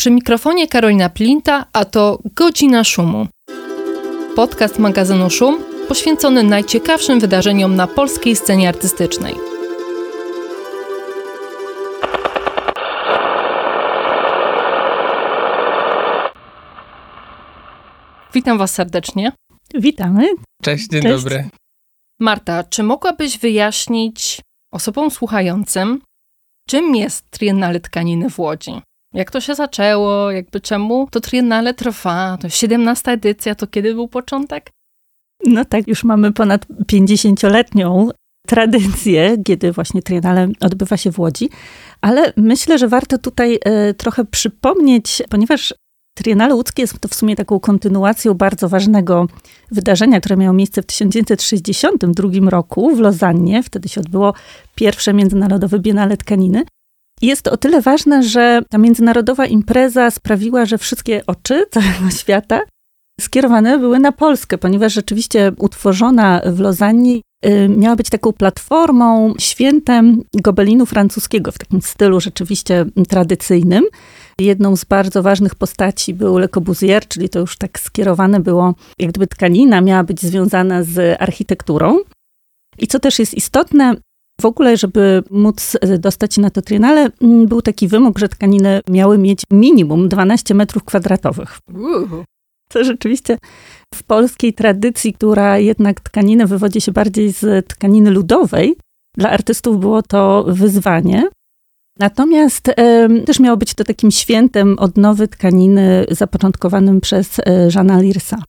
Przy mikrofonie Karolina Plinta, a to Godzina Szumu. Podcast magazynu Szum poświęcony najciekawszym wydarzeniom na polskiej scenie artystycznej. Witam Was serdecznie. Witamy. Cześć, dzień Cześć. dobry. Marta, czy mogłabyś wyjaśnić osobom słuchającym, czym jest Triennale Tkaniny w Łodzi? Jak to się zaczęło? Jakby czemu to Triennale trwa? To 17 edycja, to kiedy był początek? No tak, już mamy ponad 50-letnią tradycję, kiedy właśnie Triennale odbywa się w Łodzi, ale myślę, że warto tutaj e, trochę przypomnieć, ponieważ Triennale łódzkie jest to w sumie taką kontynuacją bardzo ważnego wydarzenia, które miało miejsce w 1962 roku w Lozannie. Wtedy się odbyło pierwsze międzynarodowe Biennale Tkaniny. Jest to o tyle ważne, że ta międzynarodowa impreza sprawiła, że wszystkie oczy całego świata skierowane były na Polskę, ponieważ rzeczywiście utworzona w Lozannie y, miała być taką platformą, świętem gobelinu francuskiego w takim stylu rzeczywiście tradycyjnym. Jedną z bardzo ważnych postaci był Le Corbusier, czyli to już tak skierowane było, jak gdyby tkanina miała być związana z architekturą. I co też jest istotne, w ogóle, żeby móc dostać się na to triennale, mm, był taki wymóg, że tkaniny miały mieć minimum 12 metrów kwadratowych. To rzeczywiście w polskiej tradycji, która jednak tkaniny wywodzi się bardziej z tkaniny ludowej, dla artystów było to wyzwanie. Natomiast e, też miało być to takim świętem odnowy tkaniny zapoczątkowanym przez e, Jeana Lirsa.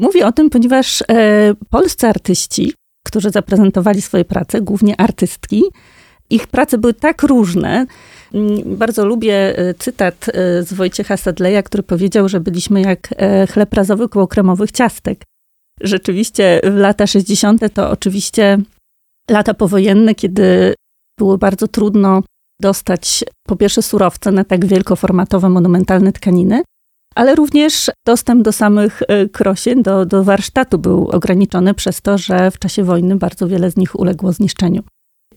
Mówię o tym, ponieważ e, polscy artyści, którzy zaprezentowali swoje prace, głównie artystki, ich prace były tak różne. Mm, Bardzo lubię e, cytat e, z Wojciecha Sadleja, który powiedział, że byliśmy jak e, chleb razowy koło kremowych ciastek. Rzeczywiście w lata 60. to oczywiście lata powojenne, kiedy było bardzo trudno dostać po pierwsze surowce na tak wielkoformatowe, monumentalne tkaniny, ale również dostęp do samych e, krosien, do, do warsztatu był ograniczony przez to, że w czasie wojny bardzo wiele z nich uległo zniszczeniu.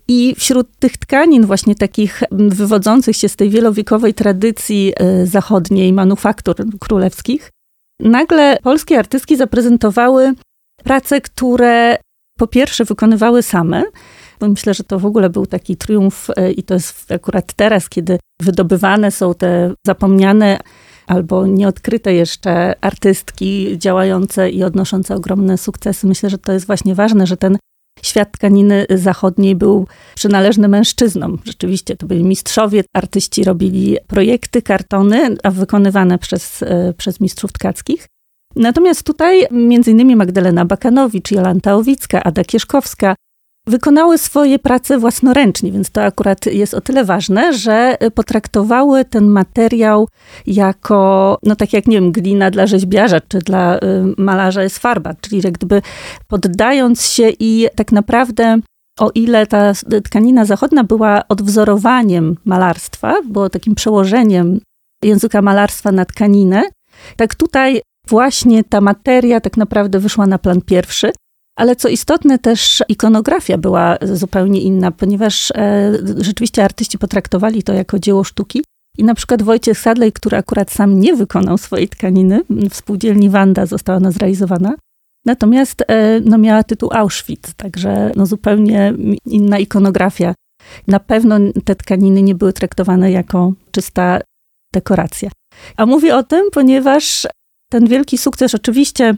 I wśród tych tkanin, właśnie takich wywodzących się z tej wielowiekowej tradycji e, zachodniej manufaktur królewskich, nagle polskie artystki zaprezentowały prace, które po pierwsze wykonywały same, bo myślę, że to w ogóle był taki triumf e, i to jest akurat teraz, kiedy wydobywane są te zapomniane albo nieodkryte jeszcze artystki działające i odnoszące ogromne sukcesy. Myślę, że to jest właśnie ważne, że ten świat tkaniny zachodniej był przynależny mężczyznom. Rzeczywiście to byli mistrzowie, artyści robili projekty, kartony, a wykonywane przez, e, przez mistrzów tkackich. Natomiast tutaj innymi Magdalena Bakanowicz, Jolanta Owicka, Ada Kieszkowska wykonały swoje prace własnoręcznie, więc to akurat jest o tyle ważne, że potraktowały ten materiał jako, no tak jak, nie wiem, glina dla rzeźbiarza, czy dla y, malarza jest farba, czyli jak gdyby poddając się i tak naprawdę o ile ta tkanina zachodnia była odwzorowaniem malarstwa, było takim przełożeniem języka malarstwa na tkaninę, tak tutaj właśnie ta materia tak naprawdę wyszła na plan pierwszy. Ale co istotne, też ikonografia była zupełnie inna, ponieważ e, rzeczywiście artyści potraktowali to jako dzieło sztuki. I na przykład Wojciech Sadlej, który akurat sam nie wykonał swojej tkaniny, w spółdzielni Wanda została ona zrealizowana, natomiast e, no, miała tytuł Auschwitz, także no, zupełnie inna ikonografia. Na pewno te tkaniny nie były traktowane jako czysta dekoracja. A mówię o tym, ponieważ ten wielki sukces oczywiście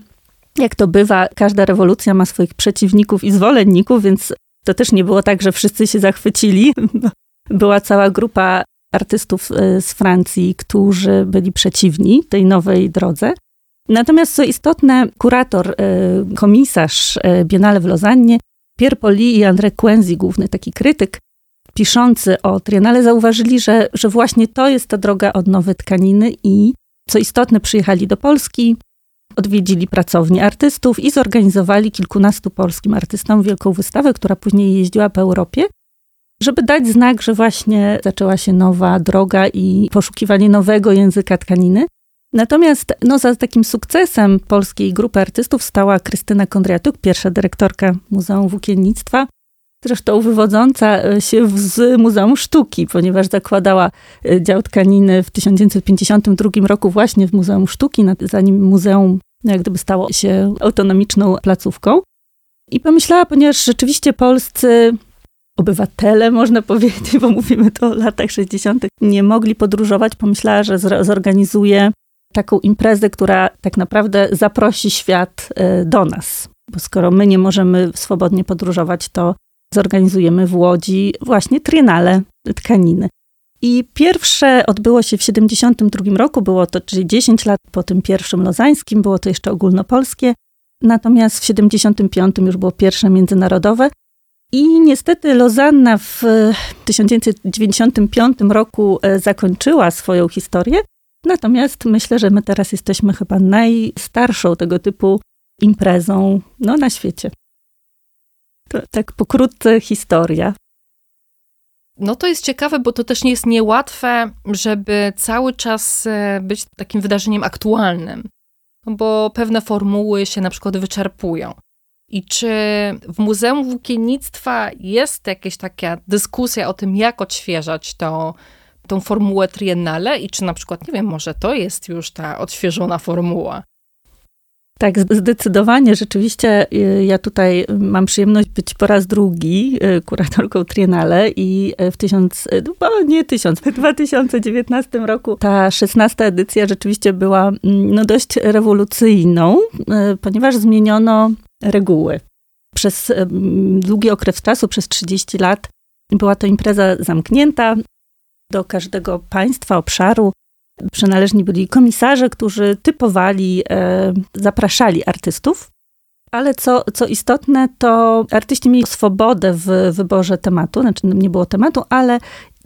jak to bywa, każda rewolucja ma swoich przeciwników i zwolenników, więc to też nie było tak, że wszyscy się zachwycili. Była cała grupa artystów e, z Francji, którzy byli przeciwni tej nowej drodze. Natomiast co istotne, kurator, e, komisarz e, Biennale w Lozannie, Pierre Poli i André Quenzi, główny taki krytyk, piszący o Triennale, zauważyli, że, że właśnie to jest ta droga odnowy tkaniny i co istotne, przyjechali do Polski, odwiedzili pracownię artystów i zorganizowali kilkunastu polskim artystom wielką wystawę, która później jeździła po Europie, żeby dać znak, że właśnie zaczęła się nowa droga i poszukiwanie nowego języka tkaniny. Natomiast no, za takim sukcesem polskiej grupy artystów stała Krystyna Kondratuk, pierwsza dyrektorka Muzeum Włókiennictwa. Zresztą wywodząca się z Muzeum Sztuki, ponieważ zakładała dział tkaniny w 1952 roku właśnie w Muzeum Sztuki, zanim muzeum jak gdyby stało się autonomiczną placówką. I pomyślała, ponieważ rzeczywiście polscy obywatele, można powiedzieć, bo mówimy to o latach 60., nie mogli podróżować, pomyślała, że zorganizuje taką imprezę, która tak naprawdę zaprosi świat e, do nas. Bo skoro my nie możemy swobodnie podróżować, to zorganizujemy w Łodzi właśnie triennale tkaniny. I pierwsze odbyło się w 72 roku, było to czyli 10 lat po tym pierwszym lozańskim, było to jeszcze ogólnopolskie. Natomiast w 75 już było pierwsze międzynarodowe. I niestety Lozanna w 1995 roku e, zakończyła swoją historię. Natomiast myślę, że my teraz jesteśmy chyba najstarszą tego typu imprezą no, na świecie. To tak pokrótce historia. No to jest ciekawe, bo to też nie jest niełatwe, żeby cały czas e, być takim wydarzeniem aktualnym, no bo pewne formuły się na przykład wyczerpują. I czy w Muzeum Włókiennictwa jest jakaś taka dyskusja o tym, jak odświeżać to, tą formułę triennale i czy na przykład, nie wiem, może to jest już ta odświeżona formuła? Tak, zdecydowanie. Rzeczywiście y, ja tutaj mam przyjemność być po raz drugi y, kuratorką Triennale i y, w tysiąc, no nie tysiąc, w 2019 roku ta szesnasta edycja rzeczywiście była mm, no, dość rewolucyjną, ponieważ zmieniono reguły. Przez długi okres czasu, przez 30 lat, była to impreza zamknięta. Do każdego państwa, obszaru przynależni byli komisarze, którzy typowali, e, zapraszali artystów. Ale co, co istotne, to artyści mieli swobodę w wyborze tematu, znaczy nie było tematu, ale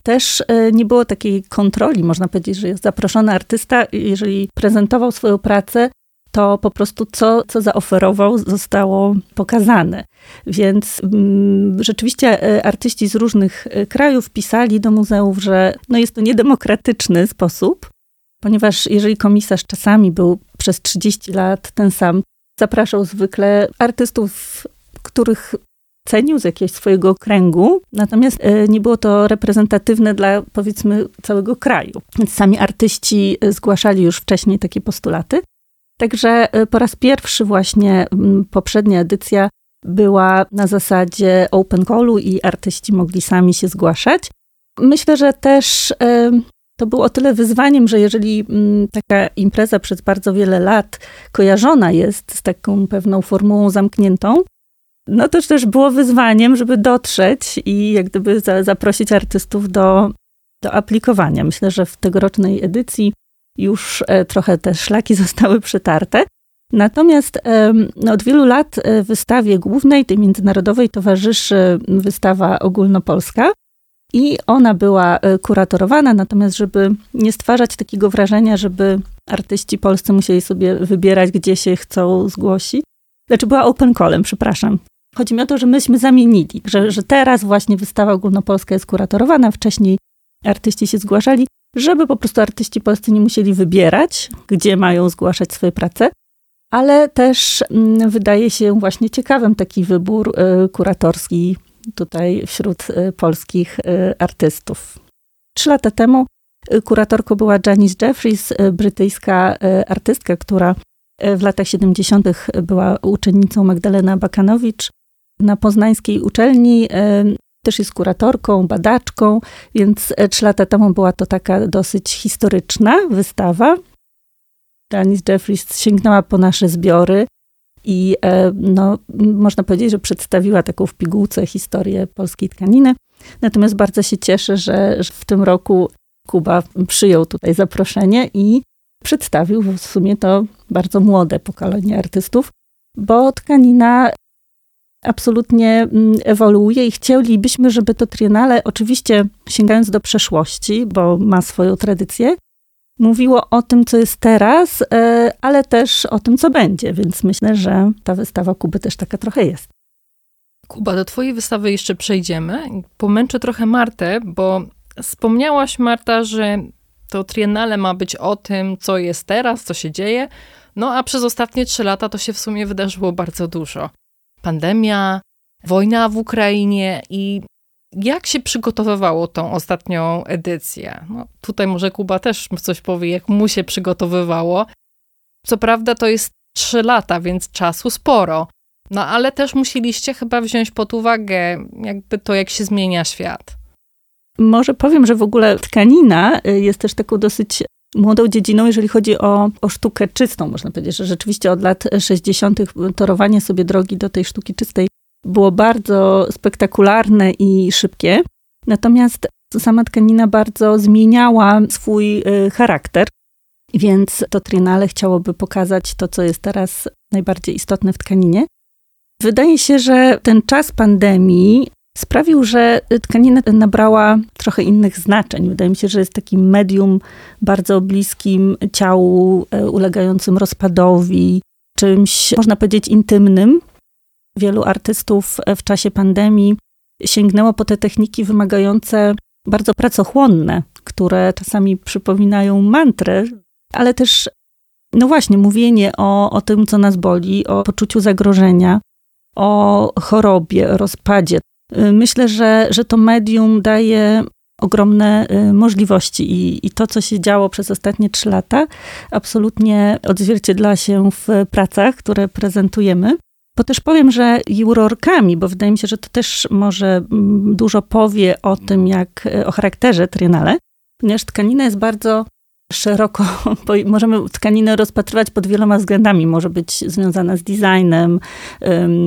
też e, nie było takiej kontroli. Można powiedzieć, że jest zaproszony artysta, jeżeli prezentował swoją pracę, to po prostu co, co zaoferował, zostało pokazane. Więc mm, rzeczywiście e, artyści z różnych krajów pisali do muzeów, że no jest to niedemokratyczny sposób ponieważ jeżeli komisarz czasami był przez 30 lat ten sam, zapraszał zwykle artystów, których cenił z jakiegoś swojego kręgu, natomiast e, nie było to reprezentatywne dla powiedzmy całego kraju. Więc sami artyści e, zgłaszali już wcześniej takie postulaty. Także e, po raz pierwszy właśnie poprzednia edycja była na zasadzie open callu i artyści mogli sami się zgłaszać. Myślę, że też to było o tyle wyzwaniem, że jeżeli mm, taka impreza przez bardzo wiele lat kojarzona jest z taką pewną formułą zamkniętą, no to też było wyzwaniem, żeby dotrzeć i jak gdyby za, zaprosić artystów do, do aplikowania. Myślę, że w tegorocznej edycji już e, trochę te szlaki zostały przetarte. Natomiast no, od wielu lat e, wystawie głównej, tej międzynarodowej, towarzyszy wystawa ogólnopolska, i ona była e, kuratorowana, natomiast żeby nie stwarzać takiego wrażenia, żeby artyści polscy musieli sobie wybierać, gdzie się chcą zgłosić. Znaczy była open callem, przepraszam. Chodzi mi o to, że myśmy zamienili, że, że teraz właśnie wystawa ogólnopolska jest kuratorowana, wcześniej artyści się zgłaszali, żeby po prostu artyści polscy nie musieli wybierać, gdzie mają zgłaszać swoje prace, ale też mm, wydaje się właśnie ciekawym taki wybór y, kuratorski tutaj wśród y, polskich y, artystów. Trzy lata temu y, kuratorką była Janice Jeffries, brytyjska artystka, która w latach 70. była uczennicą Magdalena Bakanowicz na poznańskiej uczelni. Też jest kuratorką, badaczką, więc trzy lata temu była to taka dosyć historyczna wystawa. Janice Jeffries sięgnęła po nasze zbiory i e, no, można powiedzieć, że przedstawiła taką w pigułce historię polskiej tkaniny. Natomiast bardzo się cieszę, że w tym roku Kuba przyjął tutaj zaproszenie i przedstawił w sumie to bardzo młode pokolenie artystów, bo tkanina absolutnie mm, ewoluuje i chcielibyśmy, żeby to triennale, oczywiście sięgając do przeszłości, bo ma swoją tradycję, mówiło o tym, co jest teraz, e, ale też o tym, co będzie, więc myślę, że ta wystawa Kuby też taka trochę jest. Kuba, do twojej wystawy jeszcze przejdziemy. Pomęczę trochę Martę, bo wspomniałaś, Marta, że to triennale ma być o tym, co jest teraz, co się dzieje, no a przez ostatnie trzy lata to się w sumie wydarzyło bardzo dużo. Pandemia, wojna w Ukrainie i jak się przygotowywało tą ostatnią edycję? No, tutaj może Kuba też coś powie, jak mu się przygotowywało. Co prawda to jest trzy lata, więc czasu sporo. No ale też musieliście chyba wziąć pod uwagę jakby to, jak się zmienia świat. Może powiem, że w ogóle tkanina y, jest też taką dosyć młodą dziedziną, jeżeli chodzi o, o sztukę czystą, można powiedzieć, że rzeczywiście od lat 60. torowanie sobie drogi do tej sztuki czystej było bardzo spektakularne i szybkie. Natomiast sama tkanina bardzo zmieniała swój y, charakter, więc to Triennale chciałoby pokazać to, co jest teraz najbardziej istotne w tkaninie. Wydaje się, że ten czas pandemii sprawił, że tkanina nabrała trochę innych znaczeń. Wydaje mi się, że jest takim medium bardzo bliskim ciału, e, ulegającym rozpadowi, czymś, można powiedzieć, intymnym. Wielu artystów e, w czasie pandemii sięgnęło po te techniki wymagające bardzo pracochłonne, które czasami przypominają mantrę, ale też, no właśnie, mówienie o, o tym, co nas boli, o poczuciu zagrożenia, o chorobie, rozpadzie. Y, myślę, że, że to medium daje ogromne y, możliwości i, i to, co się działo przez ostatnie trzy lata, absolutnie odzwierciedla się w pracach, które prezentujemy. Bo też powiem, że jurorkami, bo wydaje mi się, że to też może mm, dużo powie o tym, jak y, o charakterze triennale, ponieważ tkanina jest bardzo szeroko, bo możemy tkaninę rozpatrywać pod wieloma względami. Może być związana z designem,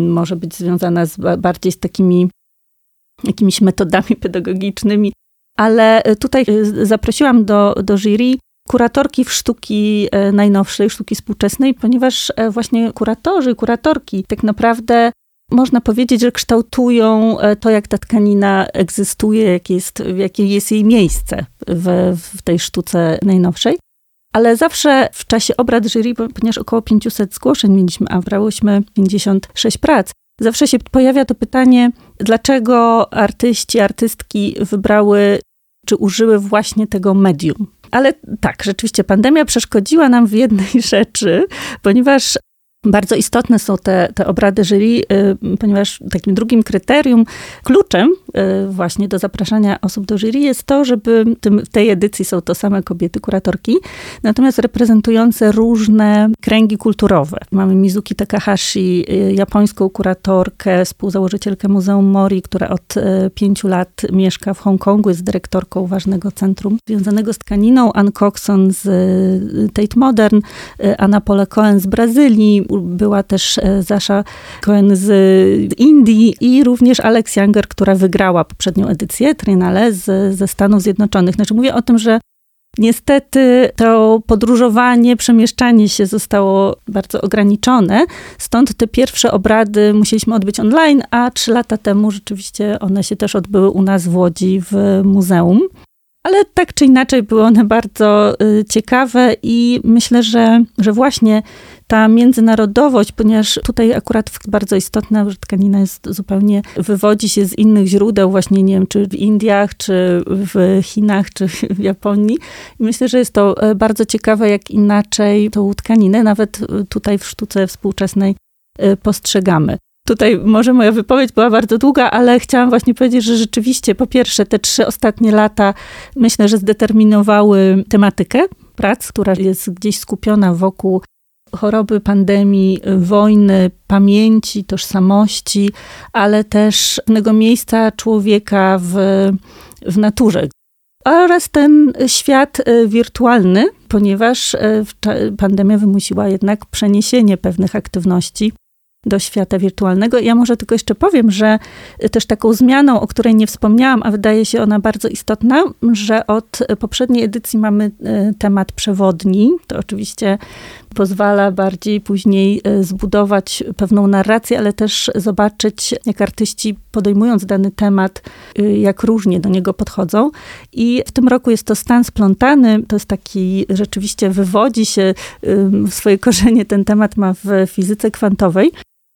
może być związana z, bardziej z takimi jakimiś metodami pedagogicznymi, ale tutaj y, zaprosiłam do, do jury kuratorki w sztuki e, najnowszej, sztuki współczesnej, ponieważ e, właśnie kuratorzy, kuratorki tak naprawdę można powiedzieć, że kształtują e, to, jak ta tkanina egzystuje, jakie jest, jakie jest jej miejsce w, w tej sztuce najnowszej. Ale zawsze w czasie obrad jury, ponieważ około 500 zgłoszeń mieliśmy, a brałyśmy 56 prac, zawsze się pojawia to pytanie, dlaczego artyści, artystki wybrały czy użyły właśnie tego medium. Ale tak, rzeczywiście pandemia przeszkodziła nam w jednej rzeczy, ponieważ bardzo istotne są te, te obrady jury, y, ponieważ takim drugim kryterium, kluczem y, właśnie do zapraszania osób do jury jest to, żeby w tej edycji są to same kobiety, kuratorki, natomiast reprezentujące różne kręgi kulturowe. Mamy Mizuki Takahashi, y, japońską kuratorkę, współzałożycielkę Muzeum Mori, która od pięciu lat mieszka w Hongkongu, jest dyrektorką ważnego centrum związanego z tkaniną, Ann Coxon z Tate Modern, Anna Pole Cohen z Brazylii, była też e, Zasza Cohen z Indii i również Alex Younger, która wygrała poprzednią edycję Triennale z, ze Stanów Zjednoczonych. Znaczy mówię o tym, że Niestety to podróżowanie, przemieszczanie się zostało bardzo ograniczone, stąd te pierwsze obrady musieliśmy odbyć online, a trzy lata temu rzeczywiście one się też odbyły u nas w Łodzi w muzeum. Ale tak czy inaczej były one bardzo y, ciekawe i myślę, że, że właśnie ta międzynarodowość, ponieważ tutaj akurat bardzo istotna, że tkanina jest zupełnie, wywodzi się z innych źródeł, właśnie nie wiem, czy w Indiach, czy w Chinach, czy w Japonii. I myślę, że jest to e, bardzo ciekawe, jak inaczej tą tkaninę, nawet e, tutaj w sztuce współczesnej e, postrzegamy. Tutaj może moja wypowiedź była bardzo długa, ale chciałam właśnie powiedzieć, że rzeczywiście po pierwsze te trzy ostatnie lata myślę, że zdeterminowały tematykę prac, która jest gdzieś skupiona wokół choroby, pandemii, wojny, pamięci, tożsamości, ale też pewnego miejsca człowieka w, w naturze. Oraz ten świat e, wirtualny, ponieważ e, pandemia wymusiła jednak przeniesienie pewnych aktywności do świata wirtualnego. Ja może tylko jeszcze powiem, że też taką zmianą, o której nie wspomniałam, a wydaje się ona bardzo istotna, że od poprzedniej edycji mamy e, temat przewodni. To oczywiście pozwala bardziej później e, zbudować pewną narrację, ale też zobaczyć, jak artyści podejmując dany temat, e, jak różnie do niego podchodzą. I w tym roku jest to stan splątany, to jest taki, rzeczywiście wywodzi się, swoje korzenie ten temat ma w fizyce kwantowej.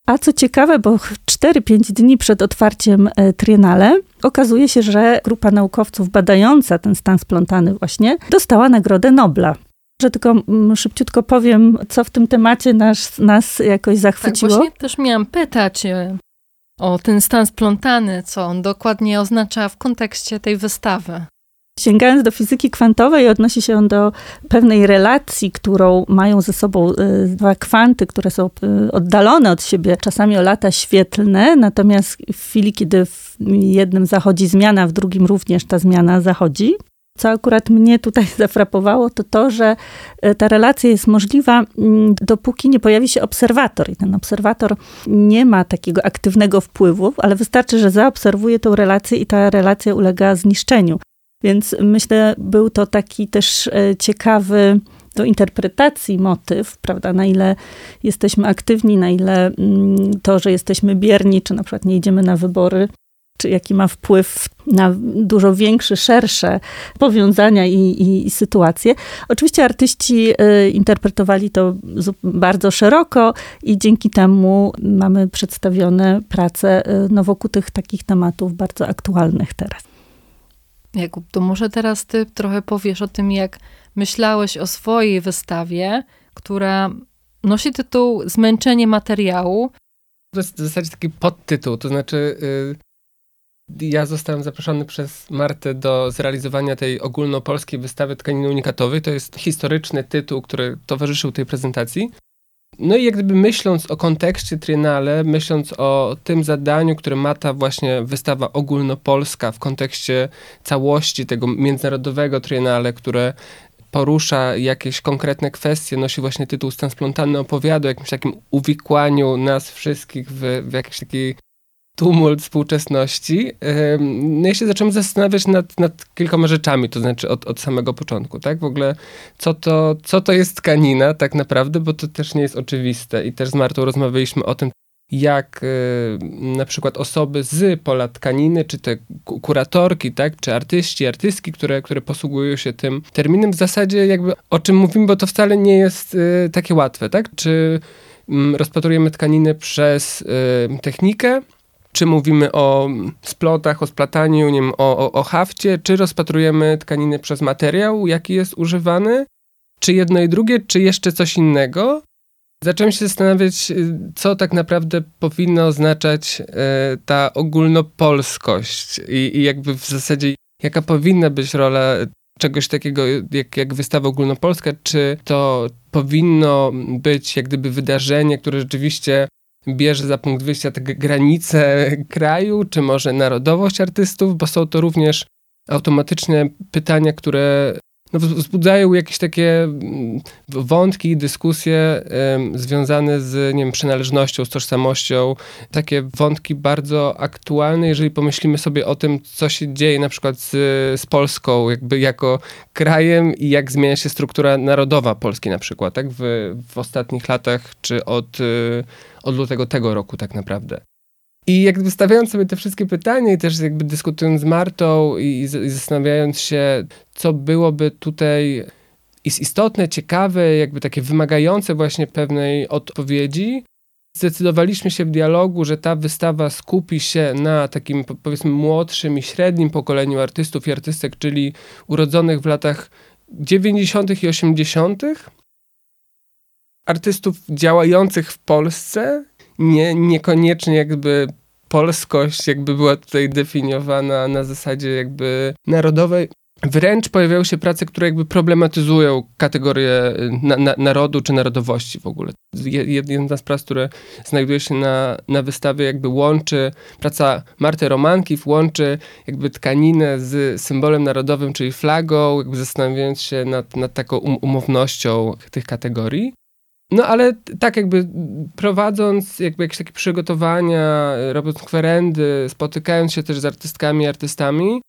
A co ciekawe, bo 4-5 dni przed otwarciem e, Triennale okazuje się, że grupa naukowców badająca ten stan splątany właśnie dostała Nagrodę Nobla. Że tylko mm, szybciutko powiem, co w tym temacie nas, nas jakoś zachwyciło. Tak, właśnie też miałam pytać, e, o ten stan splątany, co on dokładnie oznacza w kontekście tej wystawy. Sięgając do fizyki kwantowej, odnosi się on do pewnej relacji, którą mają ze sobą y, dwa kwanty, które są y, oddalone od siebie czasami o lata świetlne, natomiast w chwili, kiedy w jednym zachodzi zmiana, w drugim również ta zmiana zachodzi. Co akurat mnie tutaj zafrapowało, to to, że y, ta relacja jest możliwa, mm, dopóki nie pojawi się obserwator. I ten obserwator nie ma takiego aktywnego wpływu, ale wystarczy, że zaobserwuje tą relację i ta relacja ulega zniszczeniu. Więc myślę, był to taki też e, ciekawy do interpretacji motyw, prawda, na ile jesteśmy aktywni, na ile mm, to, że jesteśmy bierni, czy na przykład nie idziemy na wybory, czy jaki ma wpływ na dużo większe, szersze powiązania i, i, i sytuacje. Oczywiście artyści y, interpretowali to bardzo szeroko i dzięki temu mamy przedstawione prace no, wokół tych takich tematów bardzo aktualnych teraz. Jakub, to może teraz ty trochę powiesz o tym, jak myślałeś o swojej wystawie, która nosi tytuł Zmęczenie materiału. To jest w zasadzie taki podtytuł, to znaczy yy, ja zostałem zaproszony przez Martę do zrealizowania tej ogólnopolskiej wystawy tkaniny unikatowej. To jest historyczny tytuł, który towarzyszył tej prezentacji. No i jak gdyby myśląc o kontekście Triennale, myśląc o tym zadaniu, które ma ta właśnie wystawa ogólnopolska w kontekście całości tego międzynarodowego Triennale, które porusza jakieś konkretne kwestie, nosi właśnie tytuł Stan splątany, opowiada o jakimś takim uwikłaniu nas wszystkich w, w jakiś taki tumult współczesności, no ja się zacząłem zastanawiać nad, nad kilkoma rzeczami, to znaczy od, od samego początku, tak? W ogóle co to, co to jest tkanina tak naprawdę, bo to też nie jest oczywiste i też z Martą rozmawialiśmy o tym, jak y, na przykład osoby z pola tkaniny, czy te kuratorki, tak, czy artyści, artystki, które, które posługują się tym terminem, w zasadzie jakby o czym mówimy, bo to wcale nie jest y, takie łatwe, tak? Czy mm, rozpatrujemy tkaniny przez y, technikę, czy mówimy o splotach, o splataniu, nie wiem, o, o, o hafcie, czy rozpatrujemy tkaniny przez materiał, jaki jest używany, czy jedno i drugie, czy jeszcze coś innego. Zacząłem się zastanawiać, y, co tak naprawdę powinna oznaczać y, ta ogólnopolskość i, i jakby w zasadzie jaka powinna być rola czegoś takiego jak, jak wystawa ogólnopolska, czy to powinno być jak gdyby wydarzenie, które rzeczywiście bierze za punkt wyjścia te granice kraju, czy może narodowość artystów, bo są to również automatyczne pytania, które no, wzbudzają jakieś takie mm, wątki, dyskusje związane z nie wiem, przynależnością, z tożsamością. Takie wątki bardzo aktualne, jeżeli pomyślimy sobie o tym, co się dzieje na przykład z, z Polską, jakby jako krajem i jak zmienia się struktura narodowa Polski na przykład, tak? W, w ostatnich latach, czy od, y, od lutego tego roku tak naprawdę. I jakby stawiając sobie te wszystkie pytania i też jakby dyskutując z Martą i, i zastanawiając się, co byłoby tutaj istotne, ciekawe, jakby takie wymagające właśnie pewnej odpowiedzi, zdecydowaliśmy się w dialogu, że ta wystawa skupi się na takim powiedzmy młodszym i średnim pokoleniu artystów i artystek, czyli urodzonych w latach 90. i 80. Artystów działających w Polsce nie, niekoniecznie jakby polskość jakby była tutaj definiowana na zasadzie jakby narodowej. Wręcz pojawiają się prace, które jakby problematyzują kategorię na, na, narodu czy narodowości w ogóle. Jedna z prac, które znajduje się na, na wystawie, jakby łączy, praca Marty Romankiw łączy jakby tkaninę z symbolem narodowym, czyli flagą, jakby zastanawiając się nad, nad taką um, umownością tych kategorii. No ale tak jakby prowadząc jakby jakieś takie przygotowania, robiąc kwerendy, spotykając się też z artystkami artystami,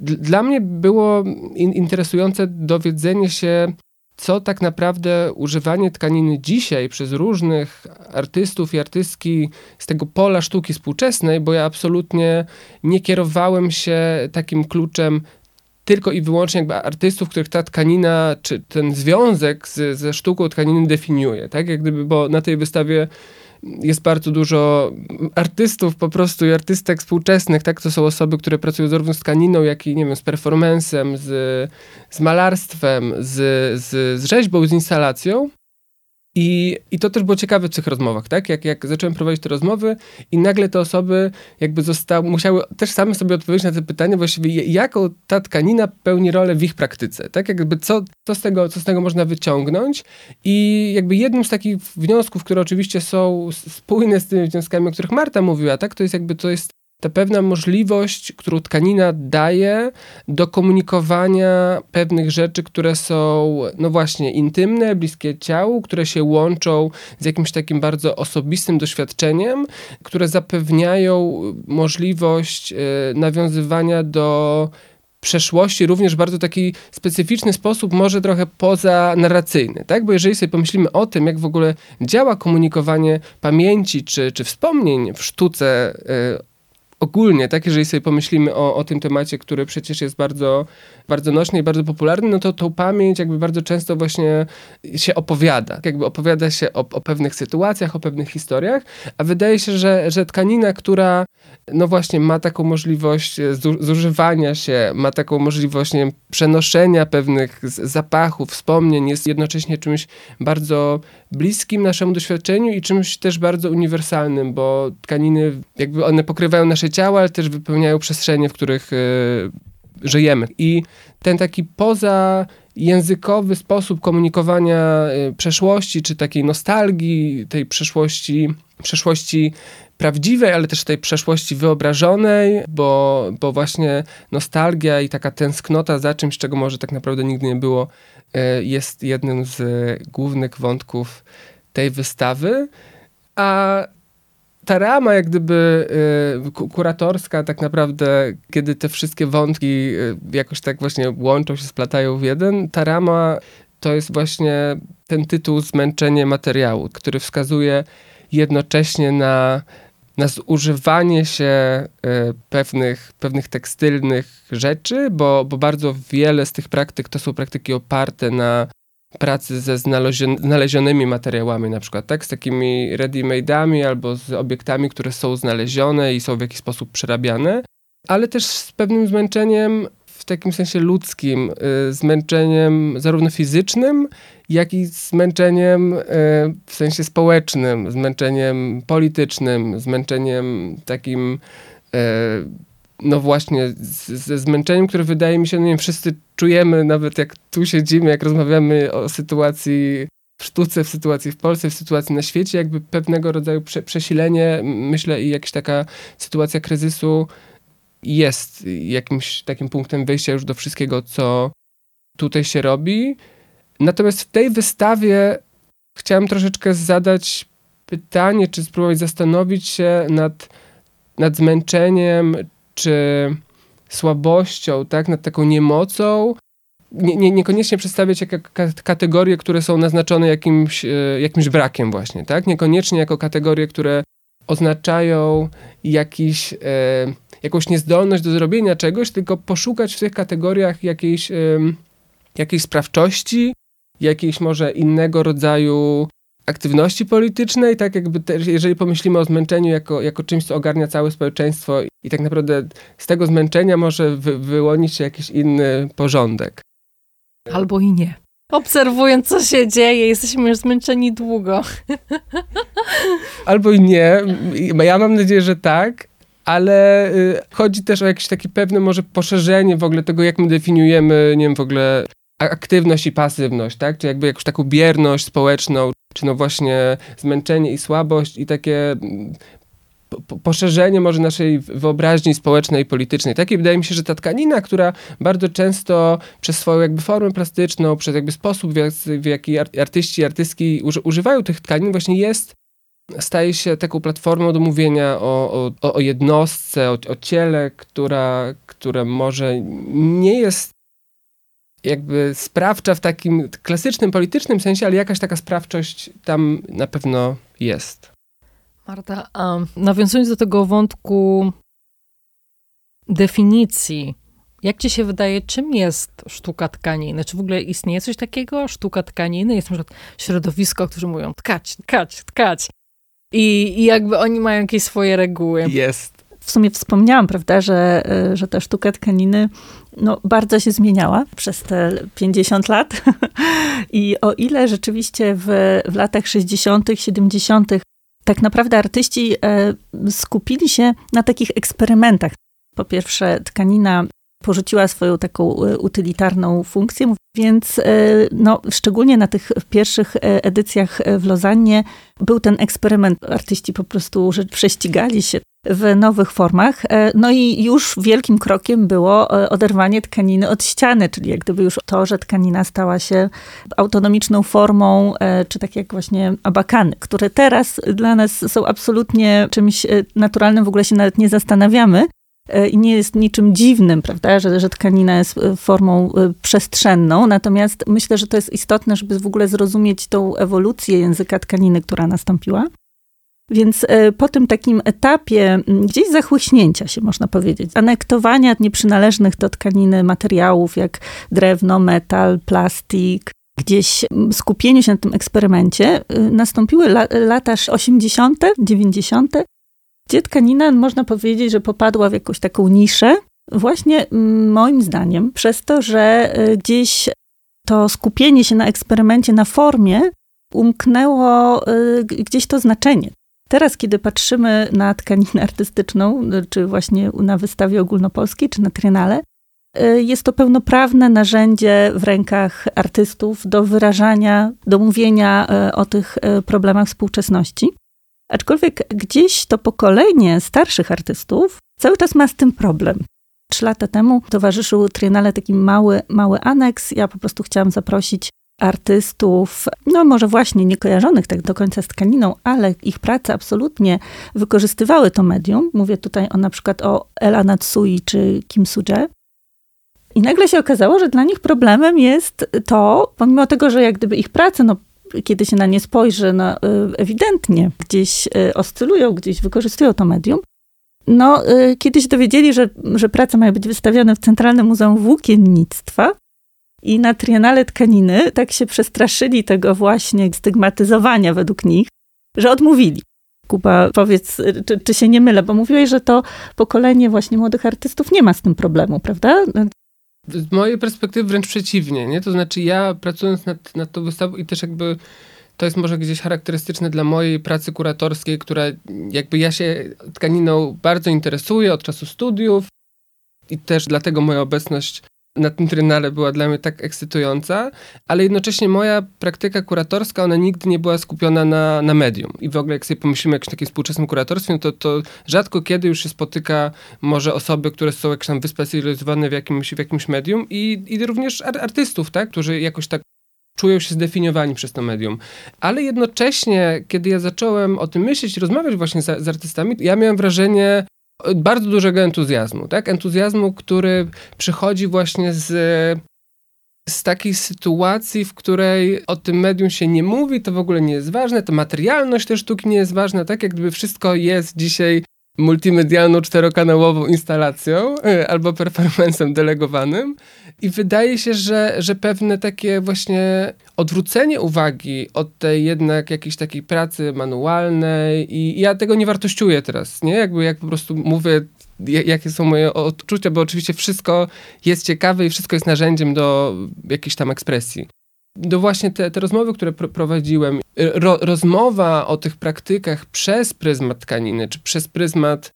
dla mnie było in interesujące dowiedzenie się, co tak naprawdę używanie tkaniny dzisiaj przez różnych artystów i artystki z tego pola sztuki współczesnej, bo ja absolutnie nie kierowałem się takim kluczem tylko i wyłącznie jakby artystów, których ta tkanina, czy ten związek z, ze sztuką tkaniny definiuje, tak? Jak gdyby, bo na tej wystawie jest bardzo dużo artystów po prostu i artystek współczesnych, tak? To są osoby, które pracują zarówno z tkaniną, jak i, nie wiem, z performancem, z, z malarstwem, z, z, z rzeźbą, z instalacją. I, I to też było ciekawe w tych rozmowach, tak? Jak, jak zacząłem prowadzić te rozmowy i nagle te osoby jakby zostały, musiały też same sobie odpowiedzieć na te pytania właściwie, jaką ta tkanina pełni rolę w ich praktyce, tak? Jakby co, co, z tego, co z tego można wyciągnąć i jakby jednym z takich wniosków, które oczywiście są spójne z tymi wnioskami, o których Marta mówiła, tak? To jest jakby, to jest ta pewna możliwość, którą tkanina daje do komunikowania pewnych rzeczy, które są, no właśnie, intymne, bliskie ciału, które się łączą z jakimś takim bardzo osobistym doświadczeniem, które zapewniają możliwość y, nawiązywania do przeszłości również w bardzo taki specyficzny sposób, może trochę poza narracyjny, tak? Bo jeżeli sobie pomyślimy o tym, jak w ogóle działa komunikowanie pamięci czy, czy wspomnień w sztuce y, ogólnie, tak, jeżeli sobie pomyślimy o, o tym temacie, który przecież jest bardzo, bardzo nośny i bardzo popularny, no to tą pamięć jakby bardzo często właśnie się opowiada. Jakby opowiada się o, o pewnych sytuacjach, o pewnych historiach, a wydaje się, że, że tkanina, która no właśnie ma taką możliwość zużywania się, ma taką możliwość nie przenoszenia pewnych zapachów, wspomnień, jest jednocześnie czymś bardzo bliskim naszemu doświadczeniu i czymś też bardzo uniwersalnym, bo tkaniny jakby one pokrywają nasze ciała, ale też wypełniają przestrzenie, w których y, żyjemy. I ten taki poza językowy sposób komunikowania y, przeszłości, czy takiej nostalgii, tej przeszłości, przeszłości prawdziwej, ale też tej przeszłości wyobrażonej, bo, bo właśnie nostalgia i taka tęsknota za czymś, czego może tak naprawdę nigdy nie było, y, jest jednym z głównych wątków tej wystawy. A ta rama jak gdyby y, kuratorska tak naprawdę, kiedy te wszystkie wątki y, jakoś tak właśnie łączą się, splatają w jeden, ta rama to jest właśnie ten tytuł Zmęczenie materiału, który wskazuje jednocześnie na, na zużywanie się y, pewnych, pewnych tekstylnych rzeczy, bo, bo bardzo wiele z tych praktyk to są praktyki oparte na pracy ze znalezionymi materiałami, na przykład tak, z takimi ready-made'ami albo z obiektami, które są znalezione i są w jakiś sposób przerabiane, ale też z pewnym zmęczeniem w takim sensie ludzkim, y, zmęczeniem zarówno fizycznym, jak i zmęczeniem y, w sensie społecznym, zmęczeniem politycznym, zmęczeniem takim y, no właśnie ze zmęczeniem, które wydaje mi się, no nie wiem, wszyscy czujemy, nawet jak tu siedzimy, jak rozmawiamy o sytuacji w sztuce, w sytuacji w Polsce, w sytuacji na świecie, jakby pewnego rodzaju prze, przesilenie, myślę, i jakaś taka sytuacja kryzysu jest jakimś takim punktem wyjścia już do wszystkiego, co tutaj się robi. Natomiast w tej wystawie chciałem troszeczkę zadać pytanie, czy spróbować zastanowić się nad, nad zmęczeniem, czy słabością, tak, nad taką niemocą, nie, nie, niekoniecznie przedstawiać jako kategorie, które są naznaczone jakimś, e, jakimś brakiem właśnie, tak? Niekoniecznie jako kategorie, które oznaczają jakiś, e, jakąś niezdolność do zrobienia czegoś, tylko poszukać w tych kategoriach jakiejś, e, jakiejś sprawczości, jakiejś może innego rodzaju aktywności politycznej, tak jakby też, jeżeli pomyślimy o zmęczeniu jako, jako czymś, co ogarnia całe społeczeństwo i tak naprawdę z tego zmęczenia może wy, wyłonić się jakiś inny porządek. Albo i nie. Obserwując, co się dzieje, jesteśmy już zmęczeni długo. Albo i nie. Ja mam nadzieję, że tak, ale y, chodzi też o jakieś takie pewne może poszerzenie w ogóle tego, jak my definiujemy, nie wiem, w ogóle aktywność i pasywność, tak? Czy jakby jakąś taką bierność społeczną, czy no właśnie zmęczenie i słabość i takie mm, poszerzenie może naszej wyobraźni społecznej i politycznej. Takiej wydaje mi się, że ta tkanina, która bardzo często przez swoją jakby formę plastyczną, przez jakby sposób, w jaki artyści i artystki używają tych tkanin, właśnie jest staje się taką platformą do mówienia o, o, o jednostce, o, o ciele, która, które może nie jest jakby sprawcza w takim klasycznym politycznym sensie, ale jakaś taka sprawczość tam na pewno jest. Marta, a nawiązując do tego wątku definicji, jak ci się wydaje, czym jest sztuka tkaniny? Czy w ogóle istnieje coś takiego? Sztuka tkaniny? Jest na przykład środowisko, którzy mówią tkać, tkać, tkać. I, I jakby oni mają jakieś swoje reguły. Jest. W sumie wspomniałam, prawda, że, e, że ta sztuka tkaniny no, bardzo się zmieniała przez te 50 lat. I o ile rzeczywiście w, w latach 60., 70., tak naprawdę artyści e, skupili się na takich eksperymentach. Po pierwsze, tkanina porzuciła swoją taką e, utylitarną funkcję, więc e, no, szczególnie na tych pierwszych e, edycjach w Lozannie był ten eksperyment. Artyści po prostu prześcigali się w nowych formach. No i już wielkim krokiem było oderwanie tkaniny od ściany, czyli jak gdyby już to, że tkanina stała się autonomiczną formą, czy tak jak właśnie abakany, które teraz dla nas są absolutnie czymś naturalnym, w ogóle się nawet nie zastanawiamy. E, i nie jest niczym dziwnym, prawda, że, że tkanina jest e, formą e, przestrzenną. Natomiast myślę, że to jest istotne, żeby w ogóle zrozumieć tą ewolucję języka tkaniny, która nastąpiła. Więc po tym takim etapie gdzieś zachłyśnięcia się, można powiedzieć, anektowania nieprzynależnych do tkaniny materiałów, jak drewno, metal, plastik, gdzieś skupieniu się na tym eksperymencie, nastąpiły la, lata 80., 90., gdzie tkanina, można powiedzieć, że popadła w jakąś taką niszę, właśnie mm, moim zdaniem, przez to, że y, gdzieś to skupienie się na eksperymencie, na formie, umknęło y, gdzieś to znaczenie. Teraz, kiedy patrzymy na tkaninę artystyczną, y, czy właśnie na wystawie ogólnopolskiej, czy na triennale, jest to pełnoprawne narzędzie w rękach artystów do wyrażania, do mówienia o tych problemach współczesności. Aczkolwiek gdzieś to pokolenie starszych artystów cały czas ma z tym problem. Trzy lata temu towarzyszył Triennale taki mały, mały aneks. Ja po prostu chciałam zaprosić artystów, no może właśnie nie kojarzonych tak do końca z tkaniną, ale ich prace absolutnie wykorzystywały to medium. Mówię tutaj o na przykład o Ela Natsui czy Kim Suje. I nagle się okazało, że dla nich problemem jest to, pomimo tego, że jak gdyby ich prace no, kiedy się na nie spojrzy, no, y, ewidentnie gdzieś y, oscylują, gdzieś wykorzystują to medium. No, y, kiedyś dowiedzieli, że, że prace mają być wystawione w Centralnym Muzeum Włókiennictwa i na Triennale Tkaniny tak się przestraszyli tego właśnie stygmatyzowania według nich, że odmówili. Kuba, powiedz, czy, czy się nie mylę, bo mówiłeś, że to pokolenie właśnie młodych artystów nie ma z tym problemu, prawda? Z mojej perspektywy wręcz przeciwnie, nie? To znaczy ja pracując nad, nad tą wystawą i też jakby to jest może gdzieś charakterystyczne dla mojej pracy kuratorskiej, która jakby ja się tkaniną bardzo interesuję od czasu studiów i też dlatego moja obecność na tym trynale była dla mnie tak ekscytująca, ale jednocześnie moja praktyka kuratorska, ona nigdy nie była skupiona na, na medium. I w ogóle jak sobie pomyślimy o jakimś takim współczesnym kuratorstwie, to, to rzadko kiedy już się spotyka może osoby, które są jakieś tam wyspecjalizowane w jakimś, w jakimś medium i, i również artystów, tak, którzy jakoś tak czują się zdefiniowani przez to medium. Ale jednocześnie, kiedy ja zacząłem o tym myśleć, rozmawiać właśnie z, z artystami, ja miałem wrażenie, bardzo dużego entuzjazmu, tak? Entuzjazmu, który przychodzi właśnie z, z takiej sytuacji, w której o tym medium się nie mówi, to w ogóle nie jest ważne, to materialność tej sztuki nie jest ważna, tak? Jak gdyby wszystko jest dzisiaj multimedialną, czterokanałową instalacją e, albo performancem delegowanym. I wydaje się, że, że pewne takie właśnie odwrócenie uwagi od tej jednak jakiejś takiej pracy manualnej i ja tego nie wartościuję teraz, nie? Jakby jak po prostu mówię jakie są moje odczucia, bo oczywiście wszystko jest ciekawe i wszystko jest narzędziem do jakiejś tam ekspresji. Do właśnie te, te rozmowy, które pr prowadziłem, ro rozmowa o tych praktykach przez pryzmat tkaniny, czy przez pryzmat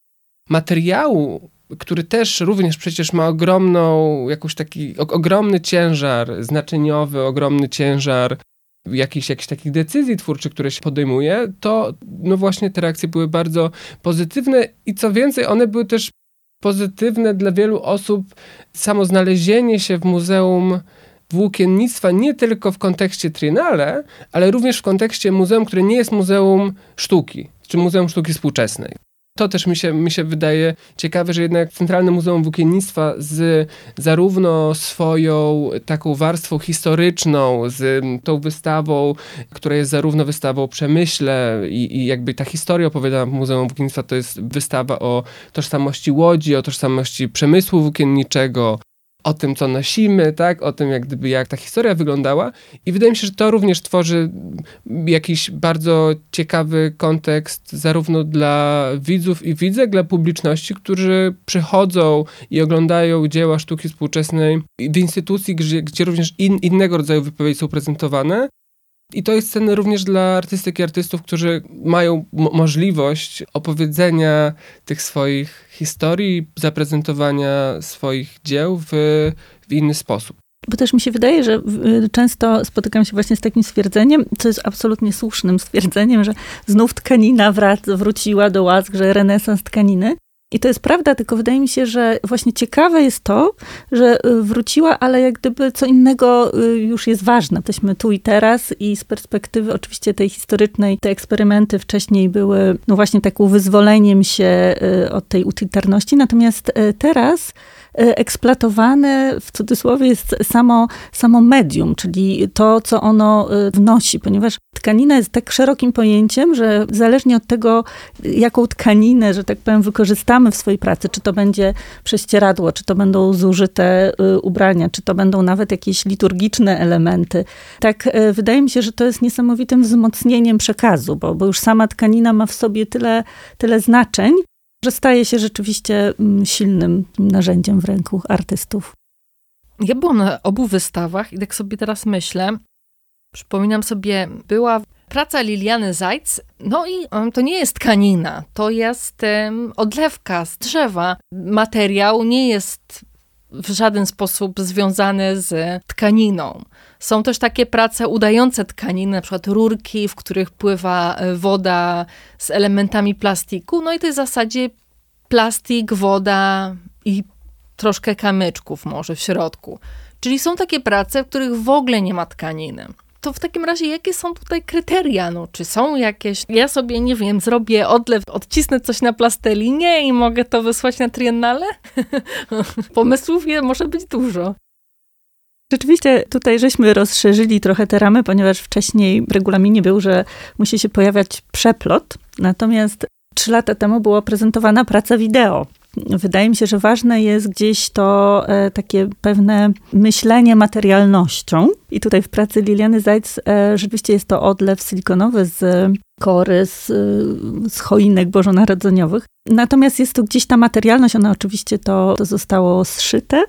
materiału, który też również przecież ma ogromną, jakiś taki ogromny ciężar znaczeniowy, ogromny ciężar jakichś, jakichś takich decyzji twórczych, które się podejmuje, to no właśnie te reakcje były bardzo pozytywne i co więcej, one były też pozytywne dla wielu osób. Samo znalezienie się w muzeum włókiennictwa nie tylko w kontekście Triennale, ale również w kontekście muzeum, które nie jest muzeum sztuki, czy muzeum sztuki współczesnej. To też mi się, mi się wydaje ciekawe, że jednak Centralne Muzeum Włókiennictwa z zarówno swoją taką warstwą historyczną, z tą wystawą, która jest zarówno wystawą o przemyśle i, i jakby ta historia opowiadana w Muzeum Włókiennictwa to jest wystawa o tożsamości Łodzi, o tożsamości przemysłu włókienniczego, o tym, co nosimy, tak? O tym, jak gdyby, jak ta historia wyglądała. I wydaje mi się, że to również tworzy jakiś bardzo ciekawy kontekst zarówno dla widzów i widzek, dla publiczności, którzy przychodzą i oglądają dzieła sztuki współczesnej w instytucji, gdzie, gdzie również in, innego rodzaju wypowiedzi są prezentowane. I to jest cenne również dla artystek i artystów, którzy mają możliwość opowiedzenia tych swoich historii, zaprezentowania swoich dzieł w, w inny sposób. Bo też mi się wydaje, że często spotykam się właśnie z takim stwierdzeniem, co jest absolutnie słusznym stwierdzeniem, że znów tkanina wróciła do łask, że renesans tkaniny. I to jest prawda, tylko wydaje mi się, że właśnie ciekawe jest to, że y, wróciła, ale jak gdyby co innego y, już jest ważne. Jesteśmy tu i teraz i z perspektywy oczywiście tej historycznej, te eksperymenty wcześniej były no właśnie takim wyzwoleniem się y, od tej utylitarności, natomiast teraz eksploatowane w cudzysłowie jest samo, samo medium, czyli to, co ono e, wnosi, ponieważ tkanina jest tak szerokim pojęciem, że zależnie od tego, jaką tkaninę, że tak powiem, wykorzystamy w swojej pracy, czy to będzie prześcieradło, czy to będą zużyte e, ubrania, czy to będą nawet jakieś liturgiczne elementy. Tak, wydaje mi się, że to jest niesamowitym wzmocnieniem przekazu, bo, bo już sama tkanina ma w sobie tyle, tyle znaczeń, że staje się rzeczywiście mm, silnym narzędziem w ręku artystów. Ja byłam na obu wystawach i tak sobie teraz myślę, przypominam sobie, była praca Liliany Zajc, no i to nie jest tkanina, to jest odlewka z drzewa. Materiał nie jest w żaden sposób związane z tkaniną. Są też takie prace udające tkaniny, na przykład rurki, w których pływa e, woda z elementami plastiku. No i to jest w zasadzie plastik, woda i troszkę kamyczków może w środku. Czyli są takie prace, w których w ogóle nie ma tkaniny. To w takim razie, jakie są tutaj kryteria? No, czy są jakieś? Ja sobie, nie wiem, zrobię odlew, odcisnę coś na plastelinie i mogę to wysłać na triennale? Pomysłów je może być dużo. Rzeczywiście tutaj żeśmy rozszerzyli trochę te ramy, ponieważ wcześniej w regulaminie był, że musi się pojawiać przeplot, natomiast trzy lata temu była prezentowana praca wideo. Wydaje mi się, że ważne jest gdzieś to e, takie pewne myślenie materialnością. I tutaj w pracy Liliany Zajc e, rzeczywiście jest to odlew silikonowy z kory, z, z choinek bożonarodzeniowych. Natomiast jest to gdzieś ta materialność, ona oczywiście to, to zostało zszyte,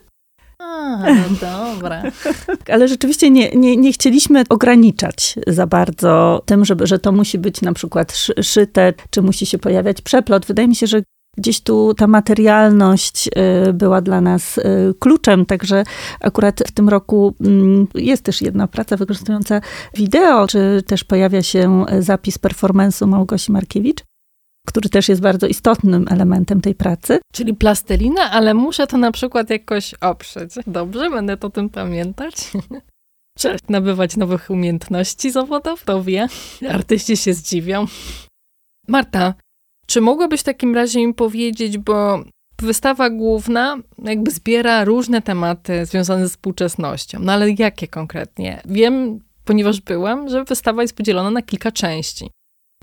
a, no dobra. Ale rzeczywiście nie, nie, nie chcieliśmy ograniczać za bardzo tym, żeby, że to musi być na przykład szyte, czy musi się pojawiać przeplot. Wydaje mi się, że gdzieś tu ta materialność y, była dla nas y, kluczem, także akurat w tym roku mm, jest też jedna praca wykorzystująca wideo, czy też pojawia się zapis performance'u Małgosi Markiewicz który też jest bardzo istotnym elementem tej pracy. Czyli plastelina, ale muszę to na przykład jakoś oprzeć. Dobrze, będę to tym pamiętać. Trzeba nabywać nowych umiejętności zawodowych, to wie. Artyści się zdziwią. Marta, czy mogłabyś w takim razie im powiedzieć, bo wystawa główna jakby zbiera różne tematy związane z współczesnością, no ale jakie konkretnie? Wiem, ponieważ byłam, że wystawa jest podzielona na kilka części.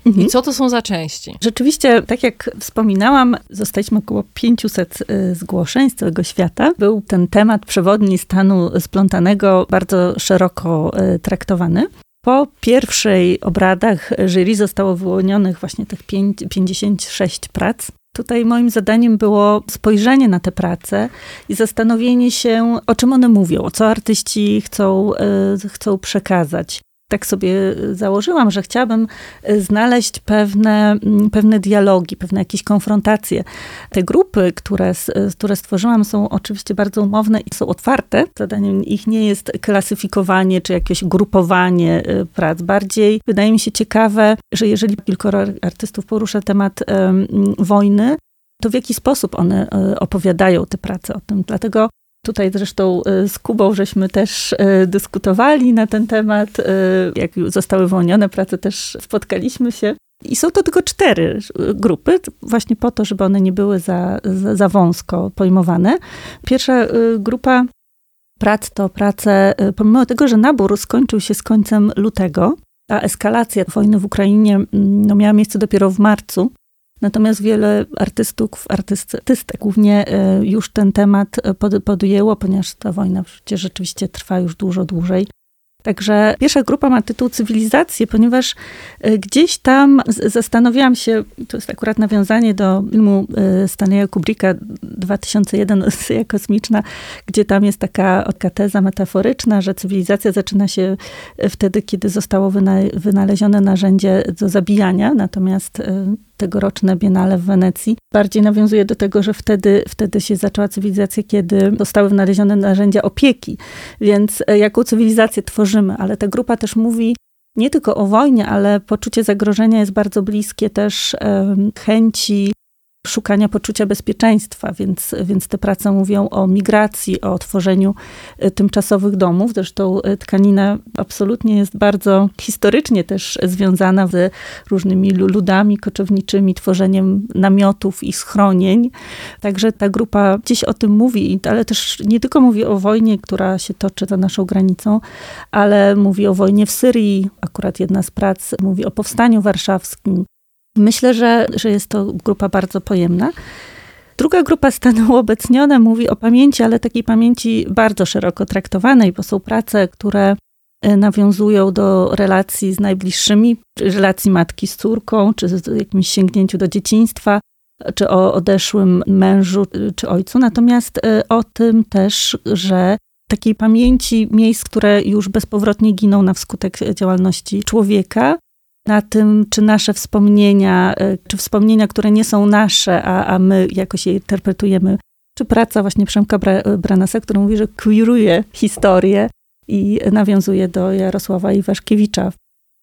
Mhm. I co to są za części? Rzeczywiście, tak jak wspominałam, zostaliśmy około 500 y, zgłoszeń z całego świata. Był ten temat przewodni stanu splątanego bardzo szeroko y, traktowany. Po pierwszej obradach jury zostało wyłonionych właśnie tych 56 prac. Tutaj moim zadaniem było spojrzenie na te prace i zastanowienie się, o czym one mówią, co artyści chcą, y, chcą przekazać tak sobie założyłam, że chciałabym e, znaleźć pewne, mm, pewne dialogi, pewne jakieś konfrontacje. Te grupy, które, e, które stworzyłam, są oczywiście bardzo umowne i są otwarte. Zadaniem ich nie jest klasyfikowanie czy jakieś grupowanie prac. Bardziej wydaje mi się ciekawe, że jeżeli kilkoro artystów porusza temat um, wojny, to w jaki sposób one opowiadają te prace o tym. Dlatego Tutaj zresztą y, z Kubą żeśmy też y, dyskutowali na ten temat. Y, jak zostały wyłonione prace, też spotkaliśmy się. I są to tylko cztery grupy, właśnie po to, żeby one nie były za, za, za wąsko pojmowane. Pierwsza grupa prac to prace, pomimo tego, że nabór skończył się z końcem lutego, a eskalacja wojny w Ukrainie mm, no, miała miejsce dopiero w marcu, Natomiast wiele artystów, artystek głównie już ten temat podjęło, ponieważ ta wojna przecież rzeczywiście trwa już dużo dłużej. Także pierwsza grupa ma tytuł Cywilizacje, ponieważ e, gdzieś tam zastanawiałam się, to jest akurat nawiązanie do filmu e, Stanleya Kubricka 2001 Odyseja Kosmiczna, gdzie tam jest taka, teza metaforyczna, że cywilizacja zaczyna się e, wtedy, kiedy zostało wynalezione narzędzie do zabijania, natomiast tegoroczne Biennale w Wenecji bardziej nawiązuje do tego, że wtedy, wtedy się zaczęła cywilizacja, kiedy zostały wynalezione narzędzia opieki. Więc e, jaką cywilizację tworzymy? Ale ta grupa też mówi nie tylko o wojnie, ale poczucie zagrożenia jest bardzo bliskie też chęci szukania poczucia bezpieczeństwa, więc, więc te prace mówią o migracji, o tworzeniu e, tymczasowych domów. Zresztą e, tkanina absolutnie jest bardzo historycznie też związana z różnymi ludami koczowniczymi, tworzeniem namiotów i schronień. Także ta grupa gdzieś o tym mówi, ale też nie tylko mówi o wojnie, która się toczy za naszą granicą, ale mówi o wojnie w Syrii. Akurat jedna z prac mówi o powstaniu warszawskim, Myślę, że, że jest to grupa bardzo pojemna. Druga grupa stanu uobecnione mówi o pamięci, ale takiej pamięci bardzo szeroko traktowanej, bo są prace, które e, nawiązują do relacji z najbliższymi, relacji matki z córką, czy z jakimś sięgnięciu do dzieciństwa, czy o odeszłym mężu, czy ojcu. Natomiast e, o tym też, że takiej pamięci miejsc, które już bezpowrotnie giną na wskutek działalności człowieka, na tym, czy nasze wspomnienia, e, czy wspomnienia, które nie są nasze, a, a my jakoś je interpretujemy, czy praca właśnie Przemka Branasa, który mówi, że queeruje historię i nawiązuje do Jarosława Iwaszkiewicza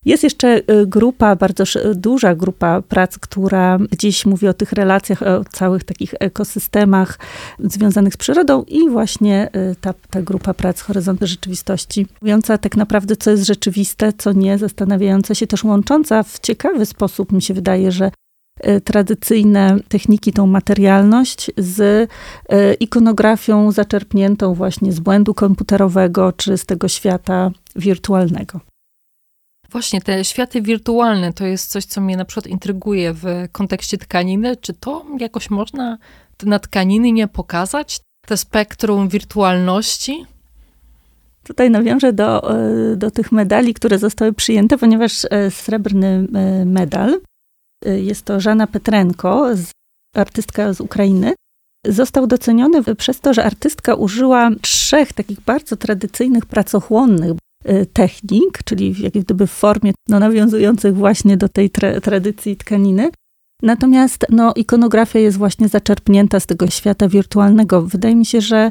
jest jeszcze y, grupa, bardzo duża grupa prac, która gdzieś mówi o tych relacjach, o całych takich ekosystemach związanych z przyrodą i właśnie y, ta, ta grupa prac Horyzonty Rzeczywistości, mówiąca tak naprawdę, co jest rzeczywiste, co nie, zastanawiająca się też łącząca w ciekawy sposób, mi się wydaje, że y, tradycyjne techniki, tą materialność z ikonografią zaczerpniętą właśnie z błędu komputerowego czy z tego świata wirtualnego. Właśnie, te światy wirtualne to jest coś, co mnie na przykład intryguje w kontekście tkaniny. Czy to jakoś można na tkaniny nie pokazać? Te spektrum wirtualności? Tutaj nawiążę do, e, do tych medali, które zostały przyjęte, ponieważ e, srebrny e, medal, jest to Żana Petrenko, artystka z Ukrainy, został doceniony przez to, że artystka użyła trzech takich bardzo tradycyjnych, pracochłonnych, technik, czyli jak gdyby w formie no, nawiązujących właśnie do tej tra tradycji tkaniny. Natomiast no, ikonografia jest właśnie zaczerpnięta z tego świata wirtualnego. Wydaje mi się, że,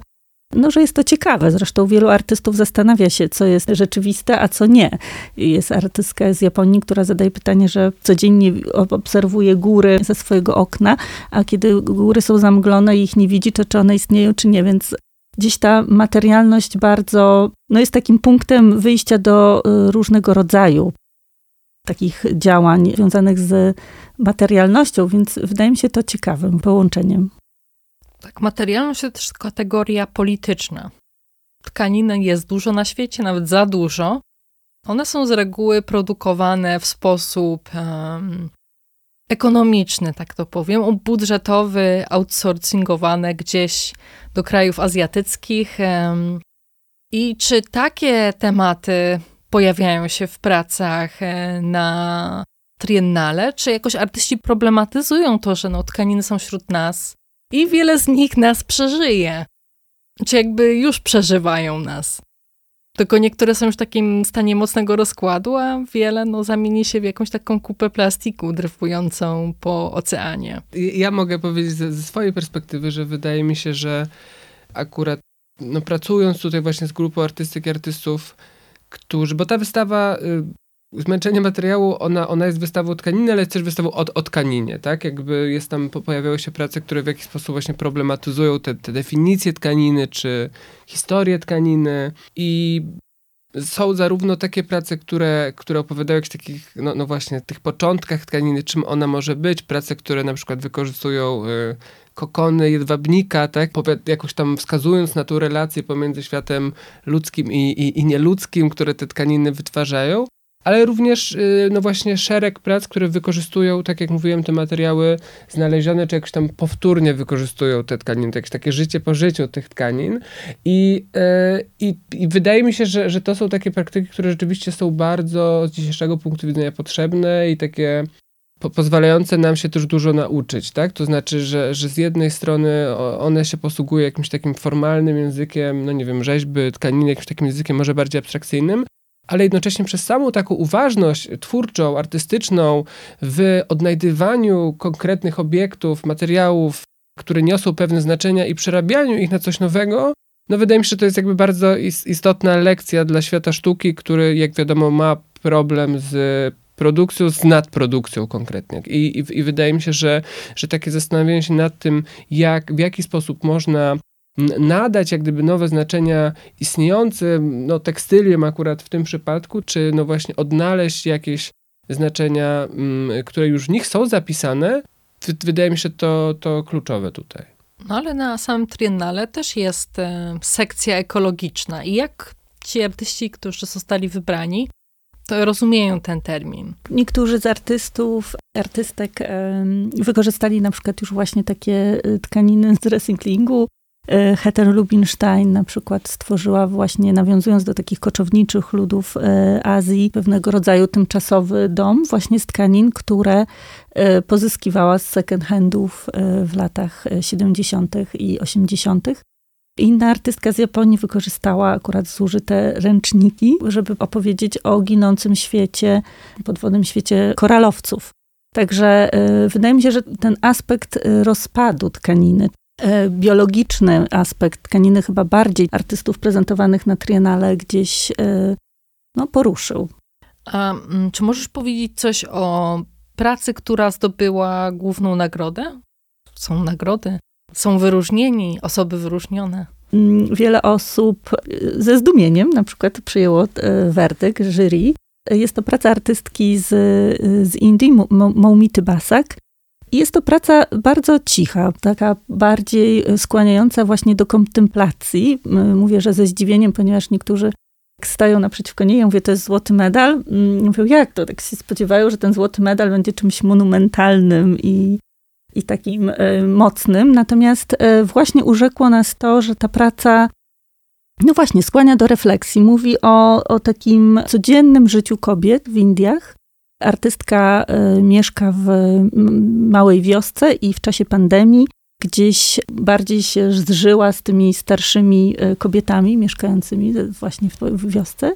no, że jest to ciekawe. Zresztą wielu artystów zastanawia się, co jest rzeczywiste, a co nie. Jest artystka z Japonii, która zadaje pytanie, że codziennie obserwuje góry ze swojego okna, a kiedy góry są zamglone i ich nie widzi, to czy one istnieją, czy nie. Więc gdzieś ta materialność bardzo, no jest takim punktem wyjścia do y, różnego rodzaju takich działań związanych z materialnością, więc wydaje mi się to ciekawym połączeniem. Tak, materialność to też kategoria polityczna. Tkaniny jest dużo na świecie, nawet za dużo. One są z reguły produkowane w sposób um, ekonomiczny, tak to powiem, budżetowy, outsourcingowane gdzieś do krajów azjatyckich. I czy takie tematy pojawiają się w pracach e, na triennale, czy jakoś artyści problematyzują to, że no, tkaniny są wśród nas i wiele z nich nas przeżyje? Czy jakby już przeżywają nas? Tylko niektóre są już w takim stanie mocnego rozkładu, a wiele no, zamieni się w jakąś taką kupę plastiku dryfującą po oceanie. Ja mogę powiedzieć ze, swojej perspektywy, że wydaje mi się, że akurat no, pracując tutaj właśnie z grupą artystyk i artystów, którzy, bo ta wystawa y, zmęczenie materiału, ona, ona jest wystawą tkaniny, ale jest też wystawą o, o tkaninie, tak? Jakby jest tam, pojawiały się prace, które w jakiś sposób właśnie problematyzują te, te definicje tkaniny, czy historię tkaniny i są zarówno takie prace, które, które opowiadają o takich, no, no właśnie, tych początkach tkaniny, czym ona może być, prace, które na przykład wykorzystują y, kokony jedwabnika, tak, jakoś tam wskazując na tą relację pomiędzy światem ludzkim i, i, i nieludzkim, które te tkaniny wytwarzają. Ale również y, no właśnie szereg prac, które wykorzystują, tak jak mówiłem, te materiały znalezione, czy jakoś tam powtórnie wykorzystują te tkaniny, jakieś takie życie po życiu tych tkanin. I, y, i, i wydaje mi się, że, że to są takie praktyki, które rzeczywiście są bardzo z dzisiejszego punktu widzenia potrzebne i takie po, pozwalające nam się też dużo nauczyć, tak? To znaczy, że, że z jednej strony one się posługują jakimś takim formalnym językiem, no nie wiem, rzeźby, tkaniny, jakimś takim językiem może bardziej abstrakcyjnym, ale jednocześnie przez samą taką uważność twórczą, artystyczną w odnajdywaniu konkretnych obiektów, materiałów, które niosą pewne znaczenia i przerabianiu ich na coś nowego, no wydaje mi się, że to jest jakby bardzo istotna lekcja dla świata sztuki, który jak wiadomo ma problem z produkcją, z nadprodukcją konkretnie. I, i, i wydaje mi się, że, że takie zastanawianie się nad tym, jak, w jaki sposób można nadać jak gdyby nowe znaczenia istniejącym no, tekstylium akurat w tym przypadku, czy no właśnie odnaleźć jakieś znaczenia, mm, które już w nich są zapisane, wydaje mi się to, to kluczowe tutaj. No ale na samym Triennale też jest e, sekcja ekologiczna. I jak ci artyści, którzy zostali wybrani, to rozumieją ten termin. Niektórzy z artystów, artystek wykorzystali na przykład już właśnie takie e, tkaniny z recyklingu, Heter Lubinstein na przykład stworzyła właśnie, nawiązując do takich koczowniczych ludów e, Azji, pewnego rodzaju tymczasowy dom właśnie z tkanin, które e, pozyskiwała z second handów w latach 70. i 80. Inna artystka z Japonii wykorzystała akurat zużyte ręczniki, żeby opowiedzieć o ginącym świecie, podwodnym świecie koralowców. Także wydaje mi się, że ten aspekt rozpadu tkaniny, biologiczny aspekt tkaniny chyba bardziej artystów prezentowanych na Triennale gdzieś e, no, poruszył. A mm, czy możesz powiedzieć coś o pracy, która zdobyła główną nagrodę? Są nagrody, są wyróżnieni, osoby wyróżnione. Mm, wiele osób e, ze zdumieniem na przykład przyjęło werdykt jury. Jest to praca artystki z, z Indii, Moumity Basak, jest to praca bardzo cicha, taka bardziej skłaniająca właśnie do kontemplacji. Mówię, że ze zdziwieniem, ponieważ niektórzy stają naprzeciwko niej, ja mówię, to jest złoty medal. Mm, mówią, jak to? Tak się spodziewają, że ten złoty medal będzie czymś monumentalnym i, i takim e, mocnym. Natomiast e, właśnie urzekło nas to, że ta praca no właśnie, skłania do refleksji. Mówi o, o takim codziennym życiu kobiet w Indiach, Artystka e, mieszka w małej wiosce i w czasie pandemii gdzieś bardziej się zżyła z tymi starszymi e, kobietami mieszkającymi właśnie w wiosce.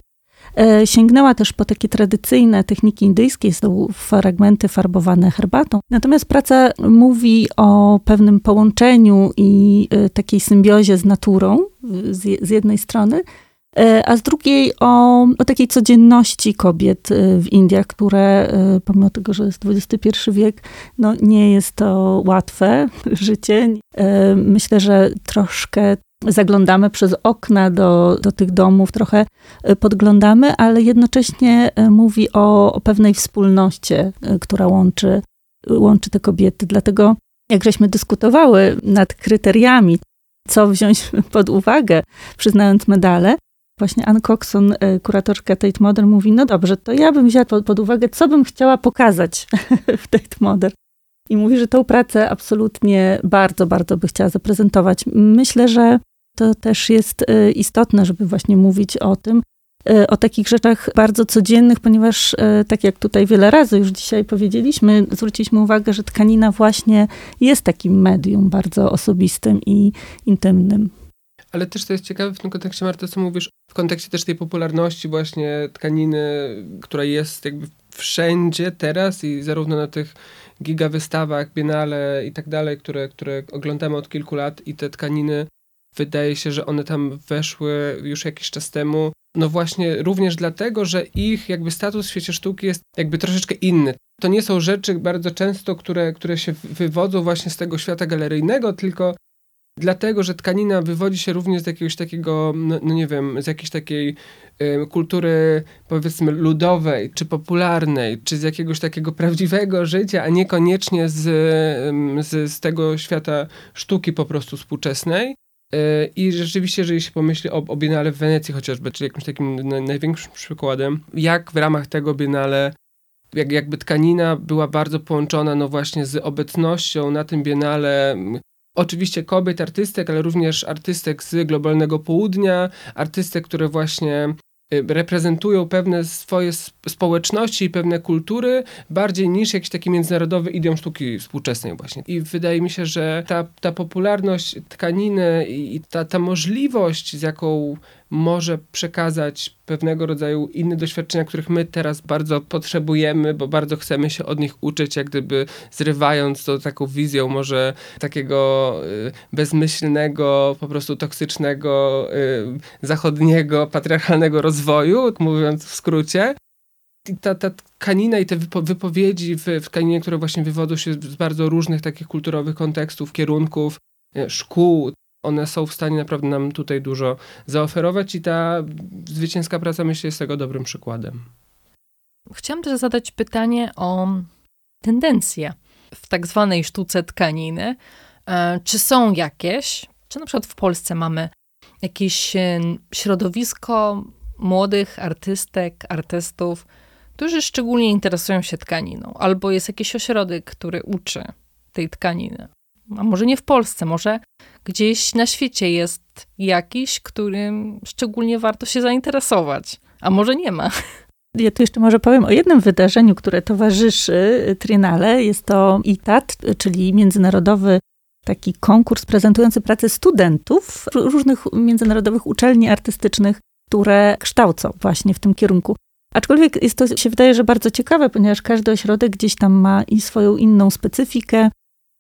E, sięgnęła też po takie tradycyjne techniki indyjskie, są fragmenty farbowane herbatą. Natomiast praca mówi o pewnym połączeniu i takiej symbiozie z naturą z jednej strony, a z drugiej o, o takiej codzienności kobiet e, w Indiach, które e, pomimo tego, że jest XXI wiek, no nie jest to łatwe życie. Myślę, że troszkę zaglądamy przez okna do, do tych domów, trochę podglądamy, ale jednocześnie mówi o, o pewnej wspólności, która łączy, łączy te kobiety. Dlatego jak żeśmy dyskutowały nad kryteriami, co wziąć pod uwagę, przyznając medale, właśnie Ann Coxon, e, kuratorka Tate Modern, mówi, no dobrze, to ja bym wzięła pod, uwagę, co bym chciała pokazać w Tate Modern. I mówi, że tą pracę absolutnie bardzo, bardzo by chciała zaprezentować. Myślę, że to też jest e, istotne, żeby właśnie mówić o tym, e, o takich rzeczach bardzo codziennych, ponieważ tak jak tutaj wiele razy już dzisiaj powiedzieliśmy, zwróciliśmy uwagę, że tkanina właśnie jest takim medium bardzo osobistym i intymnym. Ale też to jest ciekawe w tym kontekście, Marta, co mówisz, w kontekście też tej popularności właśnie tkaniny, która jest jakby wszędzie teraz i zarówno na tych gigawystawach, biennale i tak dalej, które, które oglądamy od kilku lat i te tkaniny, wydaje się, że one tam weszły już jakiś czas temu. No właśnie również dlatego, że ich jakby status w świecie sztuki jest jakby troszeczkę inny. To nie są rzeczy bardzo często, które, które się wywodzą właśnie z tego świata galeryjnego, tylko dlatego, że tkanina wywodzi się również z jakiegoś takiego, no, no nie wiem, z jakiejś takiej y, kultury powiedzmy ludowej, czy popularnej, czy z jakiegoś takiego prawdziwego życia, a niekoniecznie z, z, z tego świata sztuki po prostu współczesnej. E, I rzeczywiście, jeżeli się pomyśli o, o Biennale w Wenecji chociażby, czyli jakimś takim największym przykładem, jak w ramach tego Biennale jak, jakby tkanina była bardzo połączona no właśnie z obecnością na tym Biennale oczywiście kobiet, artystek, ale również artystek z globalnego południa, artystek, które właśnie Y, reprezentują pewne swoje społeczności i pewne kultury bardziej niż jakiś taki międzynarodowy idiom sztuki współczesnej właśnie. I wydaje mi się, że ta, ta popularność tkaniny i ta, ta możliwość, z jaką może przekazać pewnego rodzaju inne doświadczenia, których my teraz bardzo potrzebujemy, bo bardzo chcemy się od nich uczyć, jak gdyby zrywając to taką wizją może takiego y, bezmyślnego, po prostu toksycznego, y, zachodniego, patriarchalnego rozwoju, mówiąc w skrócie. Ta, ta tkanina i te wypowiedzi w, w tkaninie, które właśnie wywodzą się z bardzo różnych takich kulturowych kontekstów, kierunków, y, szkół, one są w stanie naprawdę nam tutaj dużo zaoferować i ta zwycięska praca myślę jest tego dobrym przykładem. Chciałam też zadać pytanie o tendencje w tak zwanej sztuce tkaniny. E, czy są jakieś, czy na przykład w Polsce mamy jakieś e, środowisko młodych artystek, artystów, którzy szczególnie interesują się tkaniną, albo jest jakiś ośrodek, który uczy tej tkaniny? A może nie w Polsce, może gdzieś na świecie jest jakiś, którym szczególnie warto się zainteresować, a może nie ma. Ja tu jeszcze może powiem o jednym wydarzeniu, które towarzyszy Triennale. Jest to ITAT, czyli międzynarodowy taki konkurs prezentujący pracę studentów różnych międzynarodowych uczelni artystycznych, które kształcą właśnie w tym kierunku. Aczkolwiek jest to, się wydaje, że bardzo ciekawe, ponieważ każdy ośrodek gdzieś tam ma i swoją inną specyfikę,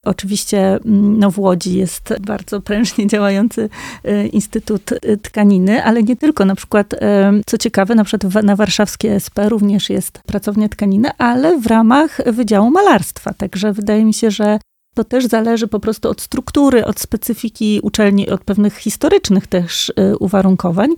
Oczywiście mm, no, w Łodzi jest bardzo prężnie działający e, Instytut e, Tkaniny, ale nie tylko. Na przykład, e, co ciekawe, na przykład na warszawskie SP również jest pracownia tkaniny, ale w ramach Wydziału Malarstwa. Także wydaje mi się, że to też zależy po prostu od struktury, od specyfiki uczelni, od pewnych historycznych też uwarunkowań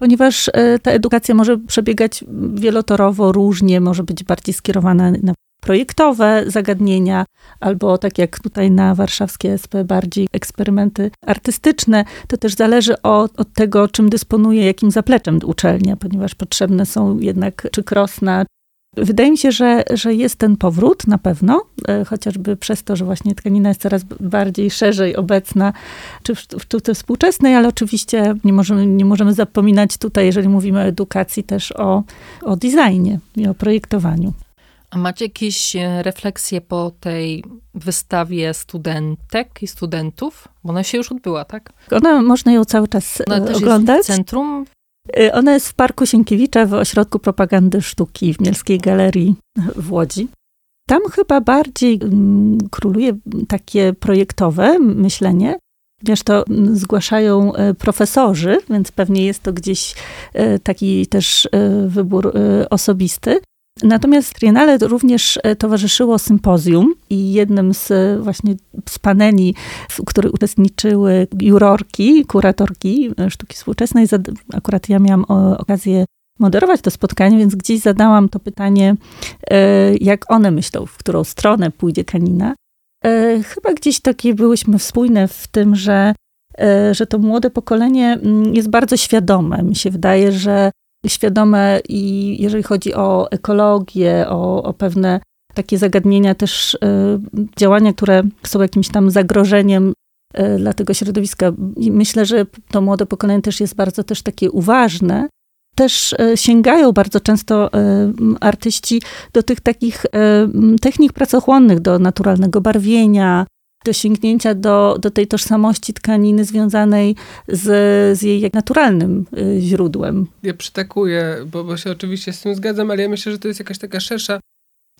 ponieważ ta edukacja może przebiegać wielotorowo, różnie, może być bardziej skierowana na projektowe zagadnienia, albo tak jak tutaj na warszawskie SP bardziej eksperymenty artystyczne. To też zależy od, od tego, czym dysponuje, jakim zapleczem uczelnia, ponieważ potrzebne są jednak czy krosna, Wydaje mi się, że, że jest ten powrót na pewno, e, chociażby przez to, że właśnie tkanina jest coraz bardziej szerzej obecna, czy w, w sztuce współczesnej, ale oczywiście nie możemy, nie możemy zapominać tutaj, jeżeli mówimy o edukacji, też o, o designie i o projektowaniu. A macie jakieś e, refleksje po tej wystawie studentek i studentów? Bo ona się już odbyła, tak? Ona, można ją cały czas ona też oglądać. Jest w centrum? E, ona jest w Parku Sienkiewicza w Ośrodku Propagandy Sztuki w Mielskiej Galerii w Łodzi. Tam chyba bardziej mm, króluje takie projektowe myślenie, ponieważ to mm, zgłaszają e, profesorzy, więc pewnie jest to gdzieś taki też wybór osobisty. Natomiast Triennale również e, towarzyszyło sympozjum i jednym z e, właśnie z paneli, w których uczestniczyły jurorki, kuratorki e, sztuki współczesnej, akurat ja miałam okazję moderować to spotkanie, więc gdzieś zadałam to pytanie, jak one myślą, w którą stronę pójdzie Kanina. Chyba gdzieś takie byłyśmy spójne w tym, że, że to młode pokolenie mm, jest bardzo świadome. Mi się wydaje, że świadome i jeżeli chodzi o ekologię, o, o pewne takie zagadnienia, też y, działania, które są jakimś tam zagrożeniem y, dla tego środowiska. I myślę, że to młode pokolenie też jest bardzo też takie uważne. Też y, sięgają bardzo często artyści do tych takich technik pracochłonnych, do naturalnego barwienia, do sięgnięcia do, do tej tożsamości tkaniny związanej z, z jej naturalnym y, źródłem. Ja przytakuję, bo, bo się oczywiście z tym zgadzam, ale ja myślę, że to jest jakaś taka szersza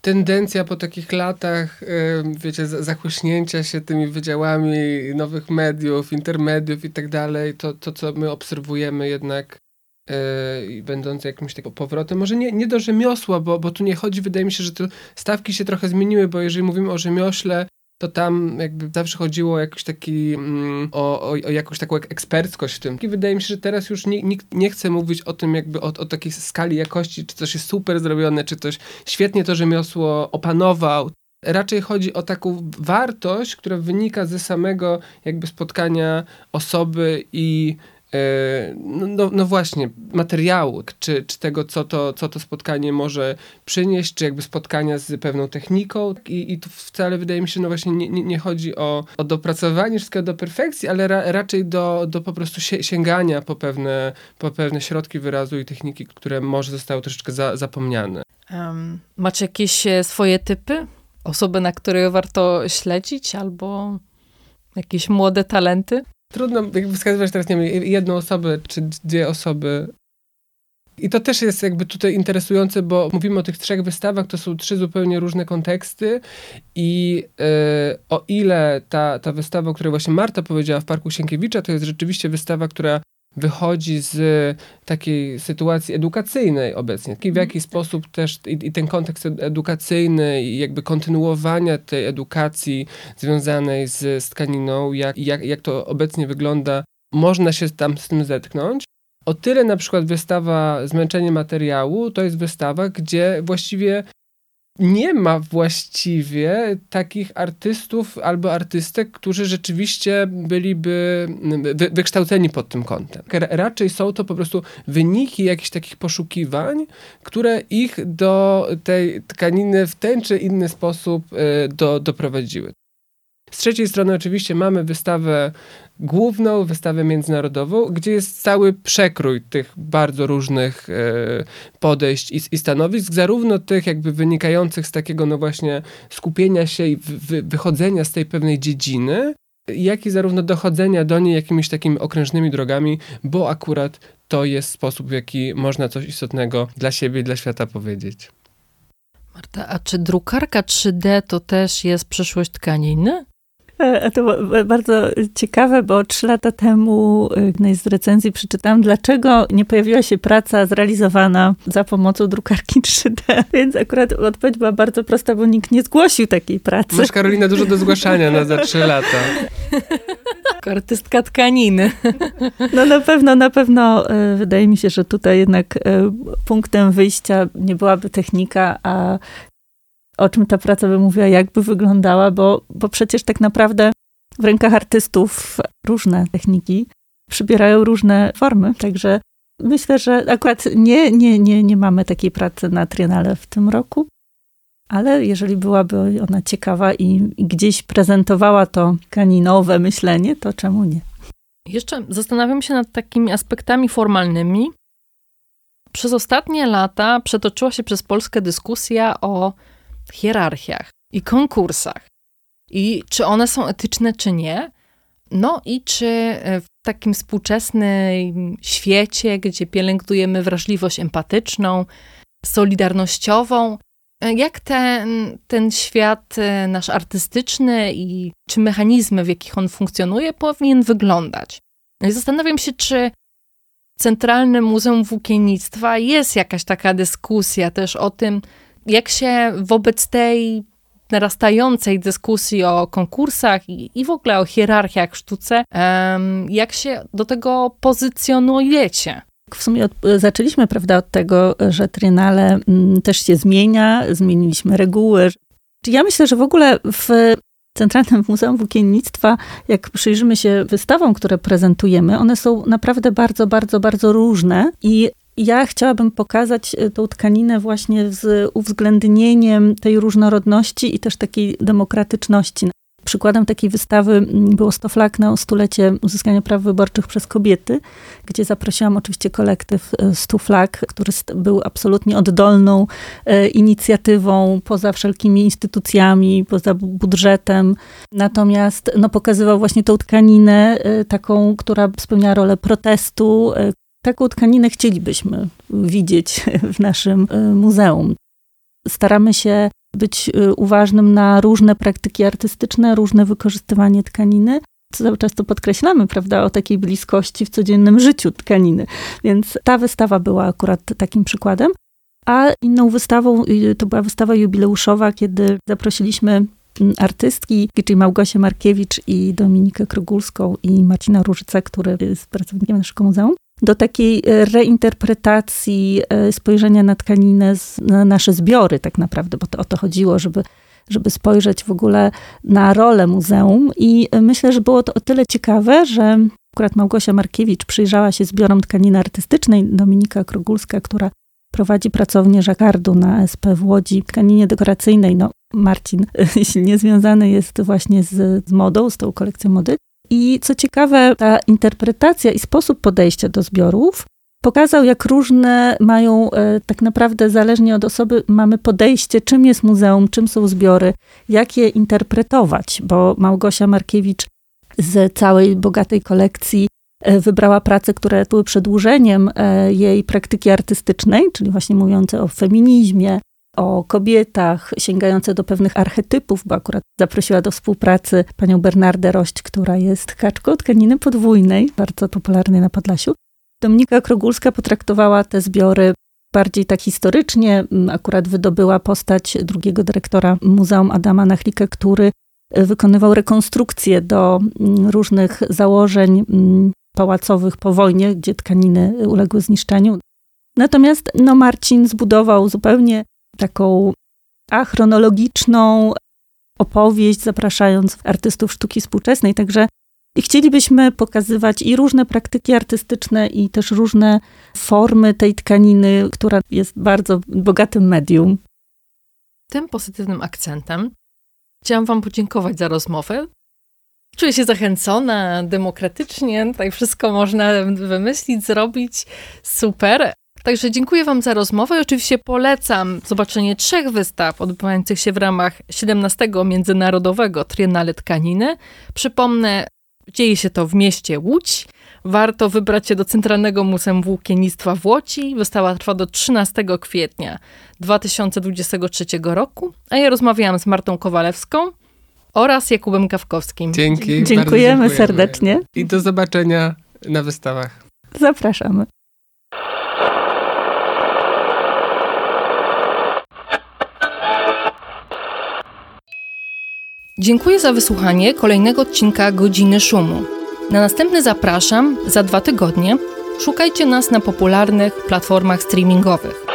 tendencja po takich latach, y, wiecie, zachłyśnięcia się tymi wydziałami nowych mediów, intermediów i tak dalej, to, to co my obserwujemy jednak yy, będące jakimś takim powrotem, może nie, nie do rzemiosła, bo, bo tu nie chodzi, wydaje mi się, że tu stawki się trochę zmieniły, bo jeżeli mówimy o rzemiośle, to tam jakby zawsze chodziło o jakiś taki, mm, o, o, o, jakąś taką eksperckość w tym. I wydaje mi się, że teraz już nikt nie chce mówić o tym jakby o, o takiej skali jakości, czy coś jest super zrobione, czy coś świetnie to rzemiosło opanował. Raczej chodzi o taką wartość, która wynika ze samego jakby spotkania osoby i no, no, właśnie, materiału, czy, czy tego, co to, co to spotkanie może przynieść, czy jakby spotkania z pewną techniką. I, i tu wcale wydaje mi się, no właśnie nie, nie, nie chodzi o, o dopracowanie wszystkiego do perfekcji, ale ra, raczej do, do po prostu sięgania po pewne, po pewne środki wyrazu i techniki, które może zostały troszeczkę za, zapomniane. Um, macie jakieś e, swoje typy? Osoby, na które warto śledzić, albo jakieś młode talenty? Trudno wskazywać teraz, nie wiem, jedną osobę, czy dwie osoby. I to też jest jakby tutaj interesujące, bo mówimy o tych trzech wystawach, to są trzy zupełnie różne konteksty i yy, o ile ta, ta wystawa, o której właśnie Marta powiedziała w Parku Sienkiewicza, to jest rzeczywiście wystawa, która wychodzi z takiej sytuacji edukacyjnej obecnie. W mhm. jaki sposób też i, i, ten kontekst edukacyjny i jakby kontynuowania tej edukacji związanej z, z tkaniną, jak, jak, jak to obecnie wygląda, można się tam z tym zetknąć. O tyle na przykład wystawa Zmęczenie materiału to jest wystawa, gdzie właściwie nie ma właściwie takich artystów albo artystek, którzy rzeczywiście byliby wy, wykształceni pod tym kątem. Raczej są to po prostu wyniki jakichś takich poszukiwań, które ich do tej tkaniny w ten czy inny sposób e, do, doprowadziły. Z trzeciej strony oczywiście mamy wystawę główną, wystawę międzynarodową, gdzie jest cały przekrój tych bardzo różnych e, podejść i, stanowisk, zarówno tych jakby wynikających z takiego no właśnie skupienia się i wy, wychodzenia z tej pewnej dziedziny, jak i zarówno dochodzenia do niej jakimiś takimi okrężnymi drogami, bo akurat to jest sposób, w jaki można coś istotnego dla siebie i dla świata powiedzieć. Marta, a czy drukarka 3D to też jest przyszłość tkaniny? E, to bardzo ciekawe, bo trzy lata temu w jednej z recenzji przeczytałam, dlaczego nie pojawiła się praca zrealizowana za pomocą drukarki 3D. Więc akurat odpowiedź była bardzo prosta, bo nikt nie zgłosił takiej pracy. Masz, Karolina, dużo do zgłaszania na za trzy lata. Artystka tkaniny. No na pewno, na pewno e, wydaje mi się, że tutaj jednak e, punktem wyjścia nie byłaby technika, a o czym ta praca by mówiła, jakby wyglądała, bo, bo przecież tak naprawdę w rękach artystów różne techniki przybierają różne formy, także myślę, że akurat nie, nie, nie, nie mamy takiej pracy na Triennale w tym roku, ale jeżeli byłaby ona ciekawa i, i gdzieś prezentowała to kaninowe myślenie, to czemu nie? Jeszcze zastanawiam się nad takimi aspektami formalnymi. Przez ostatnie lata przetoczyła się przez Polskę dyskusja o hierarchiach i konkursach. I czy one są etyczne, czy nie. No i czy e, w takim współczesnym świecie, gdzie pielęgnujemy wrażliwość empatyczną, solidarnościową, e, jak ten, ten świat e, nasz artystyczny i czy mechanizmy, w jakich on funkcjonuje, powinien wyglądać. No i zastanawiam się, czy Centralnym Muzeum Włókiennictwa jest jakaś taka dyskusja też o tym, jak się wobec tej narastającej dyskusji o konkursach i, i w ogóle o hierarchiach w sztuce, jak się do tego pozycjonujecie? W sumie od, zaczęliśmy, prawda, od tego, że Triennale mm, też się zmienia, zmieniliśmy reguły. Ja myślę, że w ogóle w Centralnym Muzeum Włókiennictwa, jak przyjrzymy się wystawom, które prezentujemy, one są naprawdę bardzo, bardzo, bardzo różne i ja chciałabym pokazać e, tą tkaninę właśnie z uwzględnieniem tej różnorodności i też takiej demokratyczności. Przykładem takiej wystawy mm, było 100 flag na stulecie uzyskania praw wyborczych przez kobiety, gdzie zaprosiłam oczywiście kolektyw 100 e, flag, który był absolutnie oddolną e, inicjatywą, poza wszelkimi instytucjami, poza budżetem. Natomiast no, pokazywał właśnie tą tkaninę taką, która spełniała rolę protestu, Taką tkaninę chcielibyśmy widzieć w naszym e, muzeum. Staramy się być e, uważnym na różne praktyki artystyczne, różne wykorzystywanie tkaniny. Cały czas to podkreślamy, prawda, o takiej bliskości w codziennym życiu tkaniny. Więc ta wystawa była akurat takim przykładem. A inną wystawą to była wystawa jubileuszowa, kiedy zaprosiliśmy artystki, czyli Małgosię Markiewicz i Dominikę Krogulską i Marcina Różyca, który jest pracownikiem naszego muzeum do takiej e, reinterpretacji e, spojrzenia na tkaninę, na nasze zbiory tak naprawdę, bo to o to chodziło, żeby żeby spojrzeć w ogóle na rolę muzeum. I myślę, że było to o tyle ciekawe, że akurat Małgosia Markiewicz przyjrzała się zbiorom tkaniny artystycznej, Dominika Krogulska, która prowadzi pracownię żakardu na SP w Łodzi, tkaninie dekoracyjnej. No, Marcin silnie związany jest właśnie z, z modą, z tą kolekcją mody. I co ciekawe, ta interpretacja i sposób podejścia do zbiorów pokazał, jak różne mają, e, tak naprawdę zależnie od osoby, mamy podejście, czym jest muzeum, czym są zbiory, jak je interpretować, bo Małgosia Markiewicz z całej bogatej kolekcji e, wybrała prace, które były przedłużeniem e, jej praktyki artystycznej, czyli właśnie mówiące o feminizmie, o kobietach, sięgające do pewnych archetypów, bo akurat zaprosiła do współpracy panią Bernardę Rość, która jest kaczką tkaniny podwójnej, bardzo popularnej na Podlasiu. Dominika Krogulska potraktowała te zbiory bardziej tak historycznie. Mm, akurat wydobyła postać drugiego dyrektora Muzeum Adama Nachlika, który e, wykonywał rekonstrukcję do mm, różnych założeń mm, pałacowych po wojnie, gdzie tkaniny uległy zniszczeniu. Natomiast no, Marcin zbudował zupełnie taką achronologiczną opowieść, zapraszając artystów sztuki współczesnej. Także chcielibyśmy pokazywać i różne praktyki artystyczne, i też różne formy tej tkaniny, która jest bardzo bogatym medium. Tym pozytywnym akcentem chciałam Wam podziękować za rozmowę. Czuję się zachęcona, demokratycznie, tutaj wszystko można wymyślić, zrobić. Super. Także dziękuję Wam za rozmowę oczywiście polecam zobaczenie trzech wystaw odbywających się w ramach 17 Międzynarodowego Triennale Tkaniny. Przypomnę, dzieje się to w mieście Łódź. Warto wybrać się do Centralnego Muzeum Włókiennictwa w Łodzi. Wystawa trwa do 13 kwietnia 2023 roku, a ja rozmawiałam z Martą Kowalewską oraz Jakubem Kawkowskim. Dzięki. Dziękujemy, dziękujemy serdecznie. I do zobaczenia na wystawach. Zapraszamy. Dziękuję za wysłuchanie kolejnego odcinka Godziny Szumu. Na następny zapraszam za dwa tygodnie. Szukajcie nas na popularnych platformach streamingowych.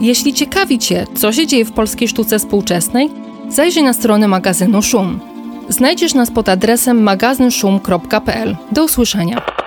Jeśli ciekawi Cię, co się dzieje w polskiej sztuce współczesnej, zajrzyj na stronę magazynu Szum. Znajdziesz nas pod adresem magazynszum.pl. Do usłyszenia.